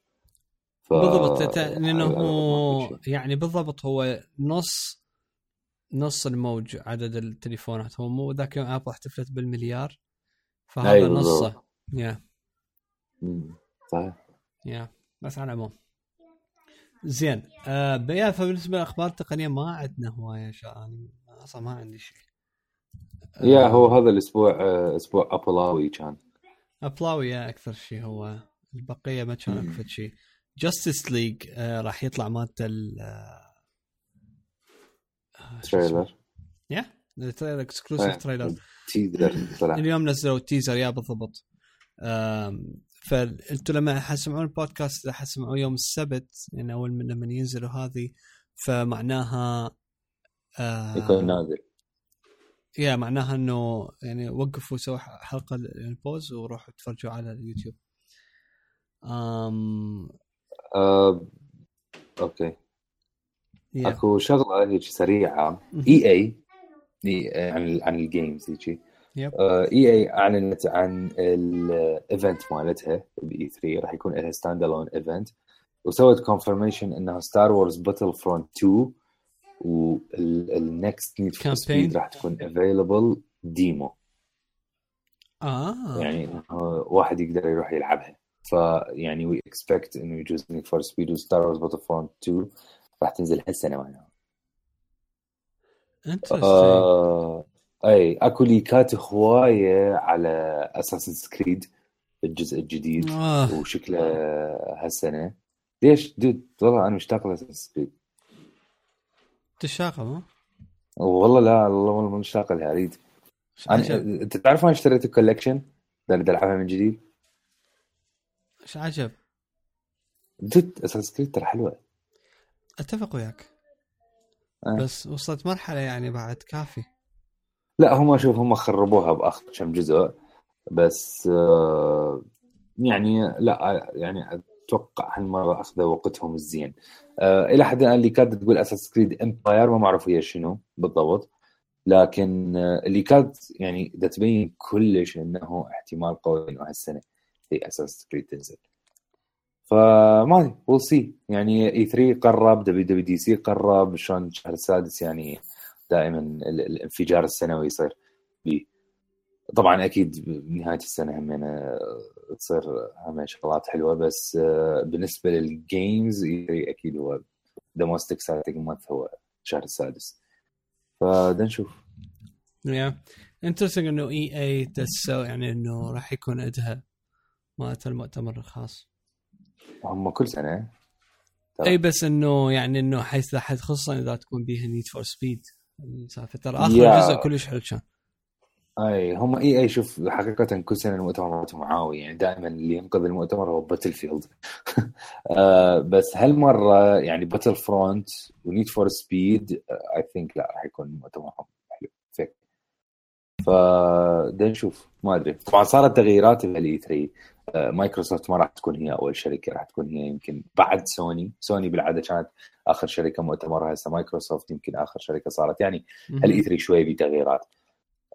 ف... بالضبط ت- لأنه هو شيء. يعني بالضبط هو نص نص الموج عدد التليفونات. هو مو ذاك يوم Apple احتفلت بالمليار فهذا أيوة نصه. yeah. صحيح. yeah بس على العموم. زين. آه فبالنسبة للأخبار التقنية ما عندنا هواية شا يعني أصلا ما عندي شيء. yeah هو هذا الأسبوع آه، أسبوع أبلاوي كان. أبلاوي yeah أكثر شيء هو. البقية ما كان. أكثر شيء Justice League آه راح يطلع مالته ال آه،؟ trailer. yeah ال trailer exclusive. trailer. teaser اليوم نزلوا ال teaser yeah بالضبط. آم، فأنتوا لما حتسمعون البودكاست إذا حتسمعوه يوم السبت يعني أول من لما ينزلوا هذه فمعناها آه يكون نازل. يا معناها إنه يعني وقفوا سووا حلقة يعني pause وروحوا تفرجوا على اليوتيوب. آم آه، أوكي. Yeah. أكو شغلة هيك سريعة. إي إي عن عن ال games هيك. Yep. EA أعلنت عن ال event مالتها ب E3 راح يكون لها stand alone event وسوت confirmation إنها Star Wars Battlefront 2 وال next Need for Speed راح تكون available demo آه. يعني واحد يقدر يروح يلعبها. فيعني we expect إنه يجوز Need for Speed و Star Wars Battlefront 2 راح تنزل هالسنة معناها آه أي أكو leak ات هواية على Assassin's Creed الجزء الجديد آه. وشكله هالسنة. ليش؟ Dude والله أنا مشتاق ل Assassin's Creed اشتاقيت له مو؟ والله لا والله ما مشتاق لها اريد أنا أنت تعرف أنا اشتريت ال collection بدي العبها من جديد؟ إيش عجب؟ دود اساسن كريد ترى حلوة. أتفق وياك. آه. بس وصلت مرحلة يعني بعد كافي. لا هم شوف هم خربوها بآخر كم جزء بس آه، يعني لا يعني أتوقع هالمرة أخذوا وقتهم الزين. آه، إلى حد الآن اللي كانت تقول أساس كريد إمباير ما معروف هي شنو بالضبط. لكن آه، اللي كانت يعني دا تبين كلش إنه احتمال قوي إنه هالسنة هي Assassin's Creed تنزل. فما أدري we'll see يعني E3 قرب WWDC قرب شلون الشهر السادس يعني دائما ال- الانفجار السنوي يصير بيه طبعا أكيد بنهاية السنة همين تصير هم شغلات حلوة بس آه، بالنسبة لل games أكيد هو the most exciting month هو الشهر السادس. فدا نشوف. Yeah. Interesting إنه EA تسوي يعني إنه راح يكون عندها مالت المؤتمر الخاص؟ هم كل سنة. ترى. إي بس إنه يعني إنه حيث خصوصا إذا تكون بيها Need for Speed سالفه ترى آخر yeah. جزء كلش حلو كان. أي هم EA شوف حقيقه كل سنة المؤتمر مالتهم عاوي يعني دائما اللي ينقذ المؤتمر هو Battlefield آه بس هالمرة يعني Battlefront و Need for Speed I think لا راح يكون مؤتمرهم حلو فيك. فدا نشوف ما أدري. طبعا صارت تغييرات بال E3 آه، مايكروسوفت ما راح تكون هي أول شركة راح تكون هي يمكن بعد Sony Sony بالعادة كانت آخر شركة مؤتمرها هسه مايكروسوفت يمكن آخر شركة صارت. يعني ال E3 شوي بتغييرات آه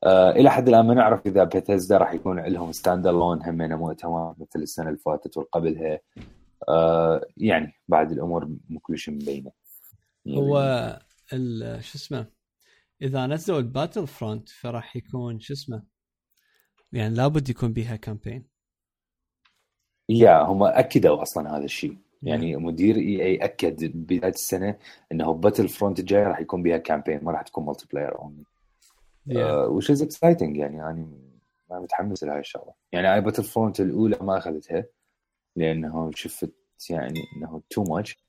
إلى حد الآن ما نعرف إذا بيتزدا راح يكون لهم stand alone همينه مؤتمر مثل السنة اللي فاتت والقبلها آه يعني بعد الأمور مو كلش مبينة. هو ال- شو اسمه إذا نزلوا ال Battlefront فراح يكون شو اسمه يعني لابد يكون بيها campaign Yeah هم أكدوا أصلا هذا الشيء. يعني مدير EA أكد بداية السنة إنه Battlefront الجاي راح يكون بها campaign ما راح تكون multiplayer only which is exciting يعني يعني أنا متحمس لهاي الشغلة. يعني اي Battlefront الأولى ما أخذتها لأنه شفت يعني إنه too much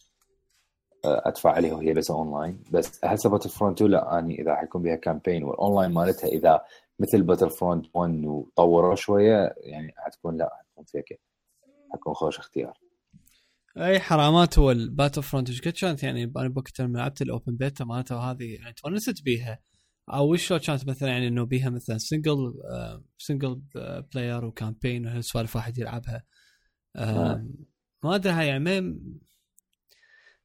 أدفع عليها وهي بس اونلاين بس هسه Battlefront 2 لا اني إذا حيكون بها campaign وال online مالتها إذا مثل Battlefront 1 وطوروا شوية يعني حتكون لا حتكون فيك. حتكون خوش اختيار. أي حرامات هو ال Battlefront إيش قد كانت يعني؟ أنا بوقت لما لعبت ال open beta مالتها وهذه يعني تونست بيها. أو وش كانت مثلا يعني إنه بيها مثلا single single player و campaign وهالسوالف واحد يلعبها. آم، ما أدري هاي يعني ما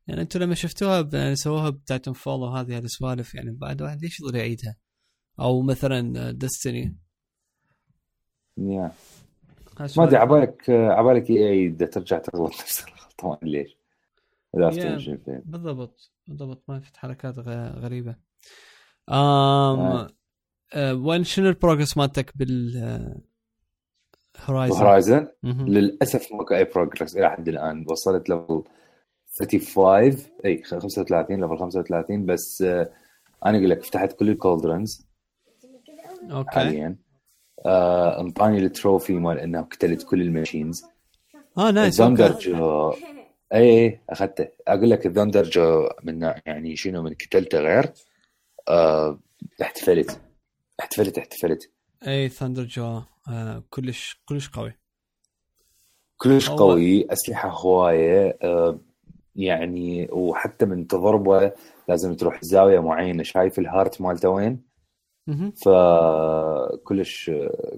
يعني أنتم لما شفتوها ب- يعني سووها ب Titanfall وهذه هذه السوالف يعني بعد واحد ليش يظل يعيدها أو مثلا Destiny Yeah ما أدري عبالك عبالك EA ترجع تغلط نفس الغلطة ما ليش. Yeah. بالضبط بالضبط ما في حركات غريبة. آم آه. آه وين شنو ال progress مالتك بال آه، Horizon Horizon مهم. للأسف ماكو أي progress إلى حد الآن. وصلت level 35 إي 35 level 35 بس آه، أنا أقول لك فتحت كل ال cauldrons أوكي. حاليا. آه، أنطاني ال trophy مال انه قتلت كل ال machines. آه nice ال Thunderjaw أوكي. إي أخذته. أقول لك ال Thunderjaw من يعني شنو من قتلته غير. آه، احتفلت احتفلت احتفلت أي Thunderjaw آه كلش كلش قوي. كلش قوي أسلحة هواية آه، يعني وحتى من تضربه لازم تروح زاوية معينة. شايف ال heart مالته وين. فكلش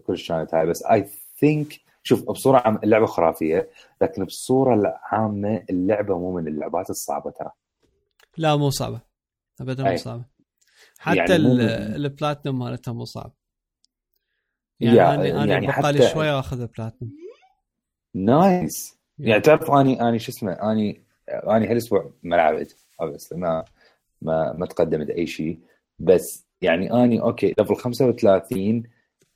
كلش كانت هاي. بس I think شوف بصورة عامة اللعبة خرافية لكن بصورة العامة اللعبة مو من اللعبات الصعبة ترى. لا مو صعبة. ابدا مو. صعبة. حتى يعني البلاتنم مالتها مو صعب. يعني أنا يعني بقالي حتى- شوية واخذ ال platinum Nice. يعني تعرف اني أني شو اسمه اني أني هالأسبوع ما لعبت ما ما ما تقدمت أي شيء. بس يعني أني أوكي level 35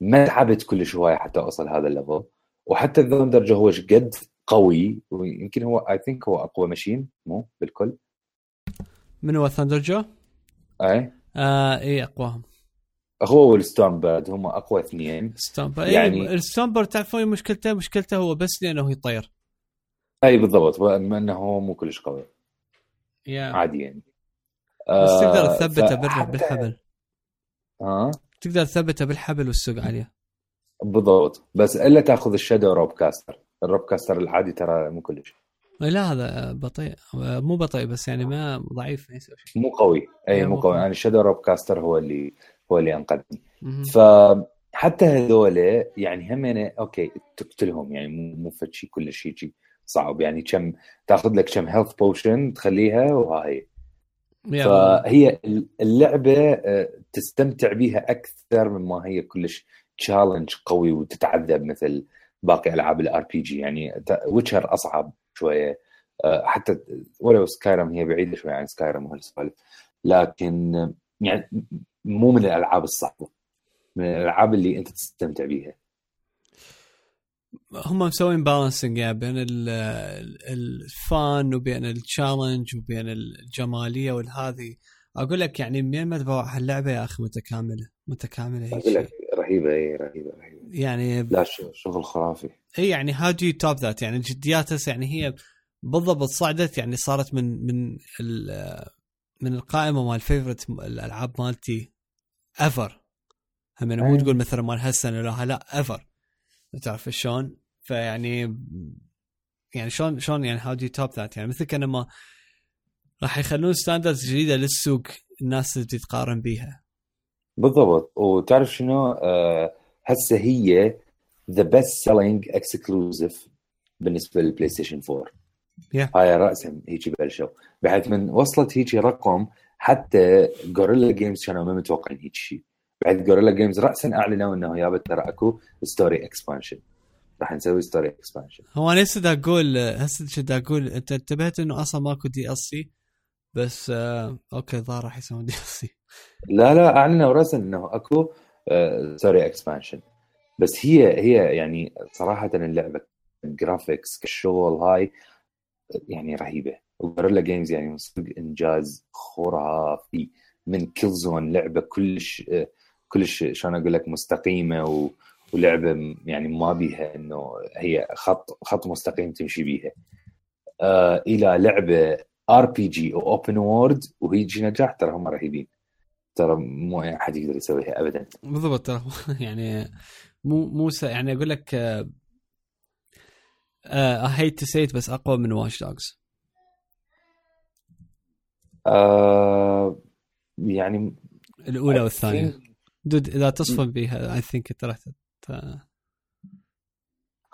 ما تعبت كلش هواية حتى أوصل هذا ال level وحتى ال Thunderjaw هو قد؟ قوي. ويمكن هو I think هو أقوى machine مو؟ بالكل. من هو Thunderjaw؟ اي آه اي أقواهم. هو وال Stormbird هم أقوى اثنين. Stormbird يعني- يعني ال Stormbird تعرفون مشكلته؟ مشكلته هو بس لأنه يطير. أي بالضبط. بما انه هو مو كلش قوي. يا. عادي يعني بس تقدر آه، تثبته فحتى- بالحبل. ها؟ تقدر تثبته بالحبل والسوق عليه. بالضبط. بس إلا تأخذ ال shadow ropecaster. ال ropecaster العادي ترى مو كلش. لا هذا بطيء مو بطيء بس يعني ما ضعيف ما يسوي شيء. مو قوي. اي إيه، مو قوي. أنا ال shadow ropecaster هو اللي هو اللي أنقذني. فحتى هذول يعني هم أنا okay تقتلهم يعني مو مو شيء كل شيء شيء صعب. يعني كم تأخذ لك كم health potion تخليها وها هي yeah فهي اللعبة آه، تستمتع بها أكثر مما هي كلش challenge قوي وتتعذب مثل باقي ألعاب ال RPG يعني ويتشر أصعب. شوية. آه، حتى ولو سكايرم هي بعيدة شوية عن سكايرم وهالسوالف لكن يعني مو من الألعاب الصعبة. من الألعاب اللي أنت تستمتع بيها. هم مسوين balancing يعني بين ال- ال- ال fun وبين ال challenge وبين الجمالية والهذه. أقول لك يعني من ما تبغى هاللعبه يا أخي متكاملة متكاملة هيك أقول لك. رهيبة اي رهيبة رهيبة. يعني لا شغل خرافي اي يعني how do you top that يعني جديات هسه يعني هي بالضبط صعدت يعني صارت من من ال- من القائمة مال favorite الألعاب مالتي ever هم يعني مو أي. تقول مثلا مال هالسنة لا لا ever تعرف شلون؟ فيعني يعني شلون شلون يعني how do you top that يعني مثل كانما راح يخلون standards جديدة للسوق الناس تبي تقارن بيها. بالضبط. وتعرف شنو؟ آه، هسه هي the best selling exclusive بالنسبة للبلاي ستيشن 4 Yeah. هاي راسا هيجي بلشوا بحيث من وصلت هيجي رقم حتى جوريلا جيمز كانوا ما متوقعين هيك شيء. بعد جوريلا جيمز راسا أعلنوا إنه يابا ترى أكو story expansion راح نسوي ستوري اكسبانشن هو أنا هسه أقول هسه دا أقول إنت انتبهت إنه أصلا ماكو DLC بس آه okay ظهر راح يسوون دي ال سي لا لا أعلنوا راسا إنه أكو story expansion بس هي هي يعني صراحة اللعبة graphics كالشغل هاي يعني رهيبة. وغوريلا جيمز يعني إنجاز خرافي. من كل زون لعبة كلش كلش شلون أقول لك مستقيمة و ولعبة يعني ما بيها إنه هي خط خط مستقيم تمشي بيها. آه إلى لعبة RPG و open world وهيجي نجاح ترى هم رهيبين. ترى مو أي أحد يقدر يسويها ابدا. بالضبط ترى يعني مو مو يعني أقول لك I hate to say it بس أقوى من واتش دوجز آه يعني الأولى والثانية. dude إذا تصفن بيها I think ترى ت-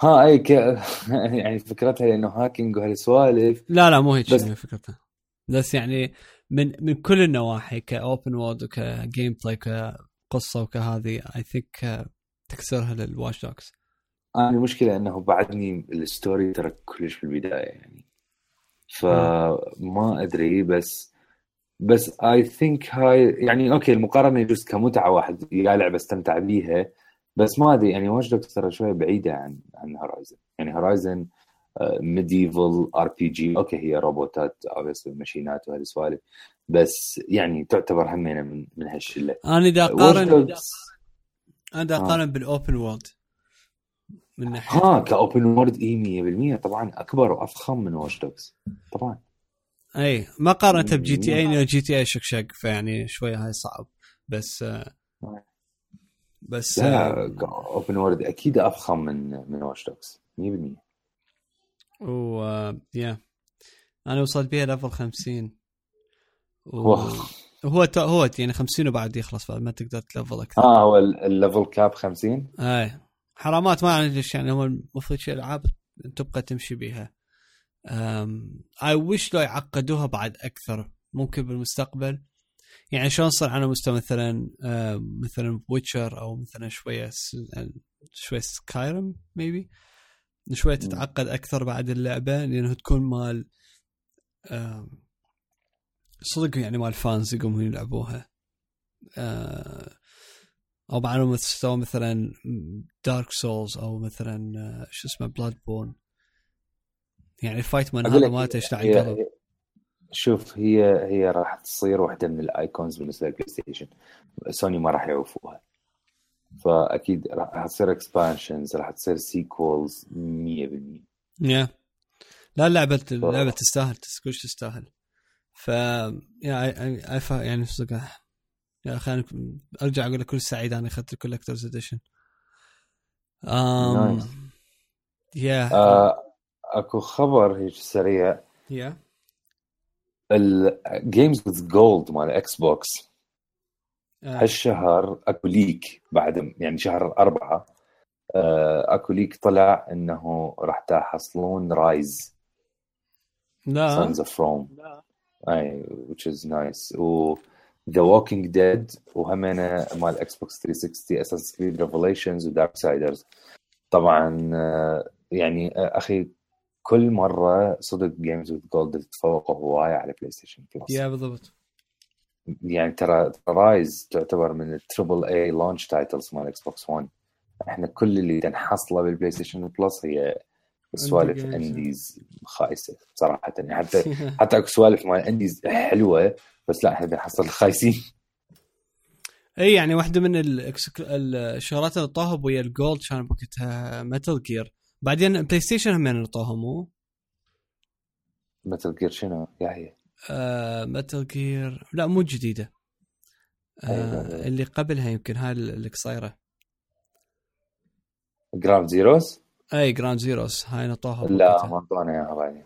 ها أي ك... يعني فكرتها لأنه hacking وهالسوالف لا لا مو هيك بس- فكرتها. بس يعني من من كل النواحي ك open world وك gameplay كقصه وكهذه I think تكسرها للواتش دوجز أنا المشكلة إنه بعدني ال story ترى كلش في البدايه يعني. فما أدري بس بس I think هاي يعني okay المقارنة يجوز كمتعة واحد يا لعبه استمتع بيها بس ما أدري يعني واتش دوجز ترى شوية بعيدة عن عن هورايزن يعني هورايزن medieval RPG okay هي روبوتات obviously ماشينات وهذه السوالف بس يعني تعتبر همينة من من هالشلة. أنا إذا اقارن أنا اذا أقارن آه. بال open world من ناحيه ها ك open world إي 100% طبعا أكبر وأفخم من واتش دوجز طبعا. أي ما قارنته بجي تي أي جي تي أي شقشق فيعني شوية هاي صعب. بس بس لا open world أكيد أفخم من من واتش دوجز 100% و yeah أنا وصلت بيها level 50 و... هو هو يعني 50 وبعد يخلص بعد ما تقدر تلفل أكثر. آه هو ال level cap 50 أي. حرامات ما أعرف ليش يعني هو المفروض شيء العاب تبقى تمشي بيها. اي وش لو يعقدوها بعد أكثر ممكن بالمستقبل. يعني شلون صار على مستوى مثلا مثلا ويتشر أو مثلا شوية شوية سكايرم maybe شوية تتعقد أكثر بعد اللعبة لأنه تكون مال صدق يعني مال فانز يقومون يلعبوها. آه، أو على مستوى مثلا دارك سولز أو مثلا آه، شو اسمه بلاد بون يعني الفايت مان هذا ما تشتعل القلب شوف هي هي راح تصير واحدة من الايكونز بالنسبة للبلاي ستيشن سوني ما راح يعوفوها فأكيد راح تصير اكسبانشنز راح تصير سيكولز 100% yeah لا اللعبة اللعبة تستاهل كلش تستاهل. ف yeah يعني صدق يا أخي أرجع أقول لك كل سعيد أنا أخذت الكولكترز اديشن um, يا آه، أكو خبر هيك سريع. يا ال Games with Gold مال إكس بوكس هالشهر أكو leak بعد يعني شهر أربعة آه، أكو ليك طلع إنه راح تحصلون Ryse لا. Sons of Rome، إي which is nice. و The Walking Dead وهمنا مال إكس بوكس 360 Assassin's Creed Revelations و Darksiders طبعا يعني أخي كل مره صدق Games with Gold تتفوقوا هوايه على بلاي ستيشن بلس yeah بالضبط. يعني ترى Ryse تعتبر من ال triple A launch titles مال إكس بوكس 1 إحنا كل اللي نحصله بالبلاي ستيشن بلس هي سوالف indies خايسة صراحة. يعني حتى حتى أكو سوالف مال indies حلوة بس لا إحنا بنحصل خايسين. إي يعني واحدة من الشغلات اللي طاهب ويا ال Gold كان بوقتها Metal Gear بعدين بلاي ستيشن هم طاهم مو Metal Gear شنو؟ يا هي. آه Metal Gear لا مو جديدة. آه اللي قبلها يمكن هاي اللي قصيرة. جراوند زيروز أي جراوند زيروز هاي نطوها لا ما انطونا اياها بعدين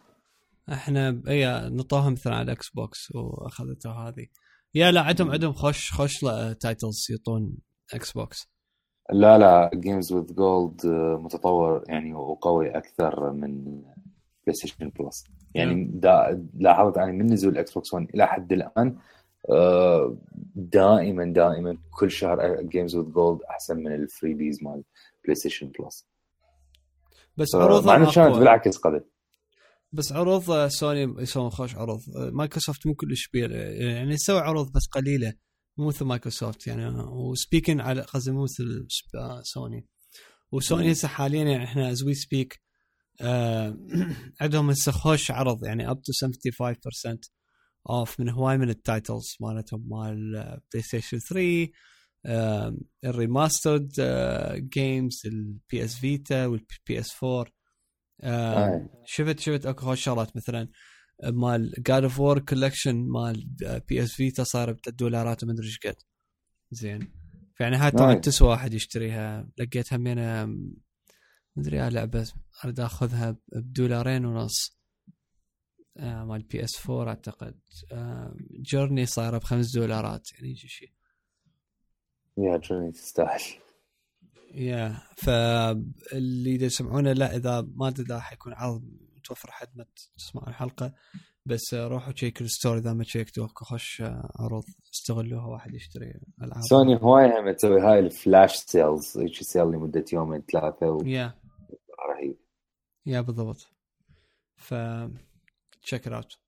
إحنا اي نطوها مثلا على الاكس بوكس وأخذته هذه. yeah لا عندهم عندهم خوش خوش titles يعطون إكس بوكس لا لا Games with Gold متطور يعني وقوي أكثر من بلاي ستيشن بلس يعني دا لاحظت يعني من نزول الاكس بوكس 1 إلى حد الآن آه، دائما دائما كل شهر Games with Gold أحسن من ال freebies مال بلاي ستيشن بلس بس عروضها مع كانت بالعكس قبل. بس عروض سوني يسوون خوش عروض. مايكروسوفت مو كلش يعني يسوي عروض بس قليلة مو مثل مايكروسوفت يعني. و speaking على قصدي مو مثل سوني. وسوني هسه حاليا يعني إحنا as we speak عندهم هسه خوش عرض يعني up to 75% off من هواي من ال titles مالتهم مال بلاي ستيشن 3 ال remastered games ال PS Vita وال PS 4 شفت شفت أكو شغلات مثلا مال God of War Collection مال PS Vita صار ب 3 دولارات وما أدري إيش قد. زين. يعني هاي طبعا تسوى واحد يشتريها. لقيت همينة ما أدري لعبة أريد أخذها بدولارين ونص. آه مال PS 4 أعتقد. آه Journey صايرة بخمس دولارات يعني شيء yeah Journey تستاهل. yeah فاللي يسمعونه لا إذا ما أدري اذا حيكون عرض متوفر حد ما تسمع الحلقة. بس روحوا تشيكوا ال store إذا ما تشيكتوا خوش عروض استغلوها واحد يشتري ألعاب. سوني هواي هم تسوي هاي ال flash sales هيك sale لمدة يومين ثلاثة و... yeah. رهيب. yeah بالضبط. ف check out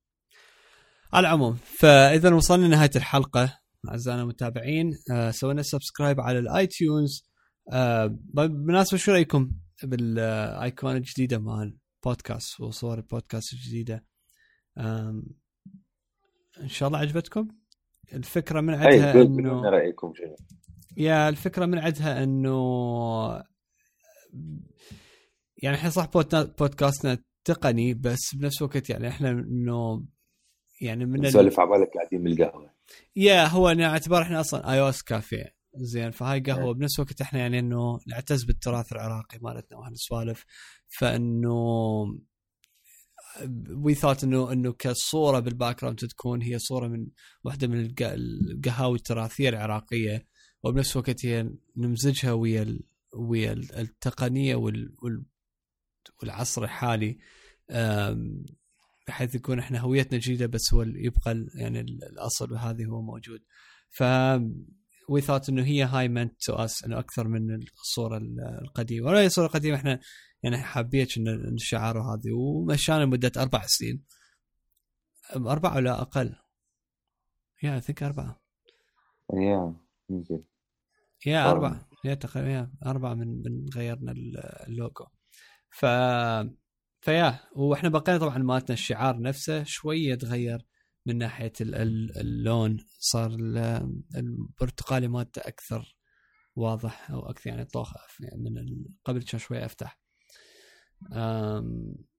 على العموم فإذا وصلنا لنهاية الحلقة أعزائنا المتابعين آه سوينا subscribe على ال iTunes آه بالمناسبة شو رأيكم بالايقونه الجديدة مال بودكاست وصور البودكاست الجديدة؟ إن شاء الله عجبتكم؟ الفكرة من عندها إنه رأيكم شنو؟ yeah الفكرة من عندها إنه يعني إحنا صح بودكاستنا تقني بس بنفس الوقت يعني إحنا إنه يعني من نسولف على بالك قاعدين بالقهوة. yeah هو على اعتبار إحنا أصلا iOS كافيه زين فهاي قهوة. إيه. بنفس الوقت إحنا يعني إنه نعتز بالتراث العراقي مالتنا وهالسوالف فإنه وي ثوت إنه إنه كصورة بال background تكون هي صورة من واحدة من القهاوي التراثية العراقية. وبنفس الوقت هي نمزجها ويا ويا التقنية وال والعصر الحالي. بحيث يكون إحنا هويتنا جديدة بس هو يبقى يعني الأصل وهذه هو موجود. ف وي ثوت إنه هي هاي meant to us إنه أكثر من الصورة القديمة. ولا الصورة القديمه إحنا يعني حبيت إن الشعار هذه ومشانا لمدة أربع سنين. اربعه ولا أقل؟ يا اي ثينك أربعة. يا يمكن يا أربعة. يا تقريبا أربعة من من غيرنا اللوجو. ف فيا وإحنا بقينا طبعا مالتنا الشعار نفسه شوية تغير من ناحية اللون. صار البرتقالي مالته أكثر واضح أو أكثر يعني طوخ يعني من قبل كان شوية أفتح.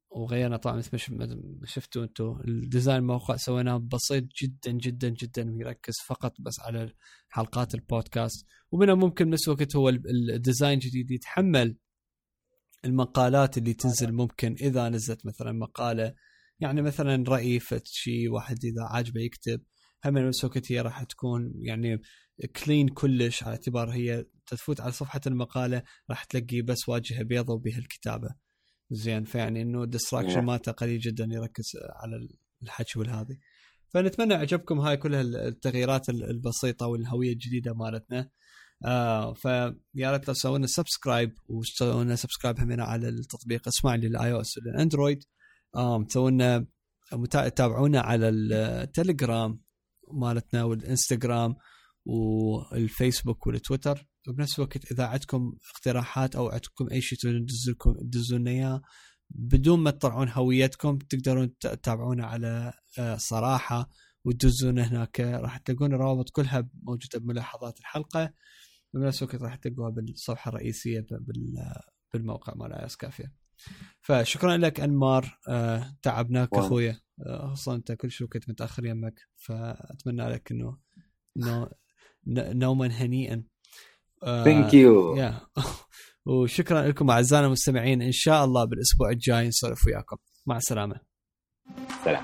وغيرنا طبعا مثل ما شفتوا أنتم ال design الموقع سويناه بسيط جدا جدا جدا ويركز فقط بس على حلقات البودكاست. ومنها ممكن بنفس الوقت هو ال design الجديد يتحمل المقالات اللي تنزل ممكن إذا نزلت مثلا مقالة يعني مثلا رأي شيء واحد إذا عاجبه يكتب هم الوقت هي راح تكون يعني clean كلش على اعتبار هي تفوت على صفحة المقالة راح تلاقي بس واجهة بيضة وبها الكتابة. زين فيعني إنه ال distraction مالته قليل جدا يركز على الحكي والهذه فنتمنى عجبكم هاي كلها التغييرات البسيطة والهوية الجديدة مالتنا. آه فيا ريت لو تسوون subscribe وتسوون subscribe همنا على التطبيق. اسمع لل iOS والاندرويد آه تسوون تابعونا على التليجرام مالتنا والإنستغرام والفيسبوك والتويتر. وبنفس الوقت إذا عندكم اقتراحات أو عندكم أي شيء تدزلكم تدزون إياه بدون ما تطلعون هويتكم تقدرون تتابعونا على آه، صراحة وتدزون هناك. راح تلقون الروابط كلها موجودة بملاحظات الحلقة. وبنفس الوقت راح تلقوها بالصفحة الرئيسية بالموقع مال ايس كافية. فشكرا لك أنمار آه، تعبناك اخويا آه، خصوصا أنت كل شيء كنت متأخر يمك فأتمنى لك إنه انه نوما هنيئا. ثانك يو وشكرا لكم أعزائنا المستمعين. إن شاء الله بالأسبوع الجاي نسولف وياكم. مع السلامة. سلام.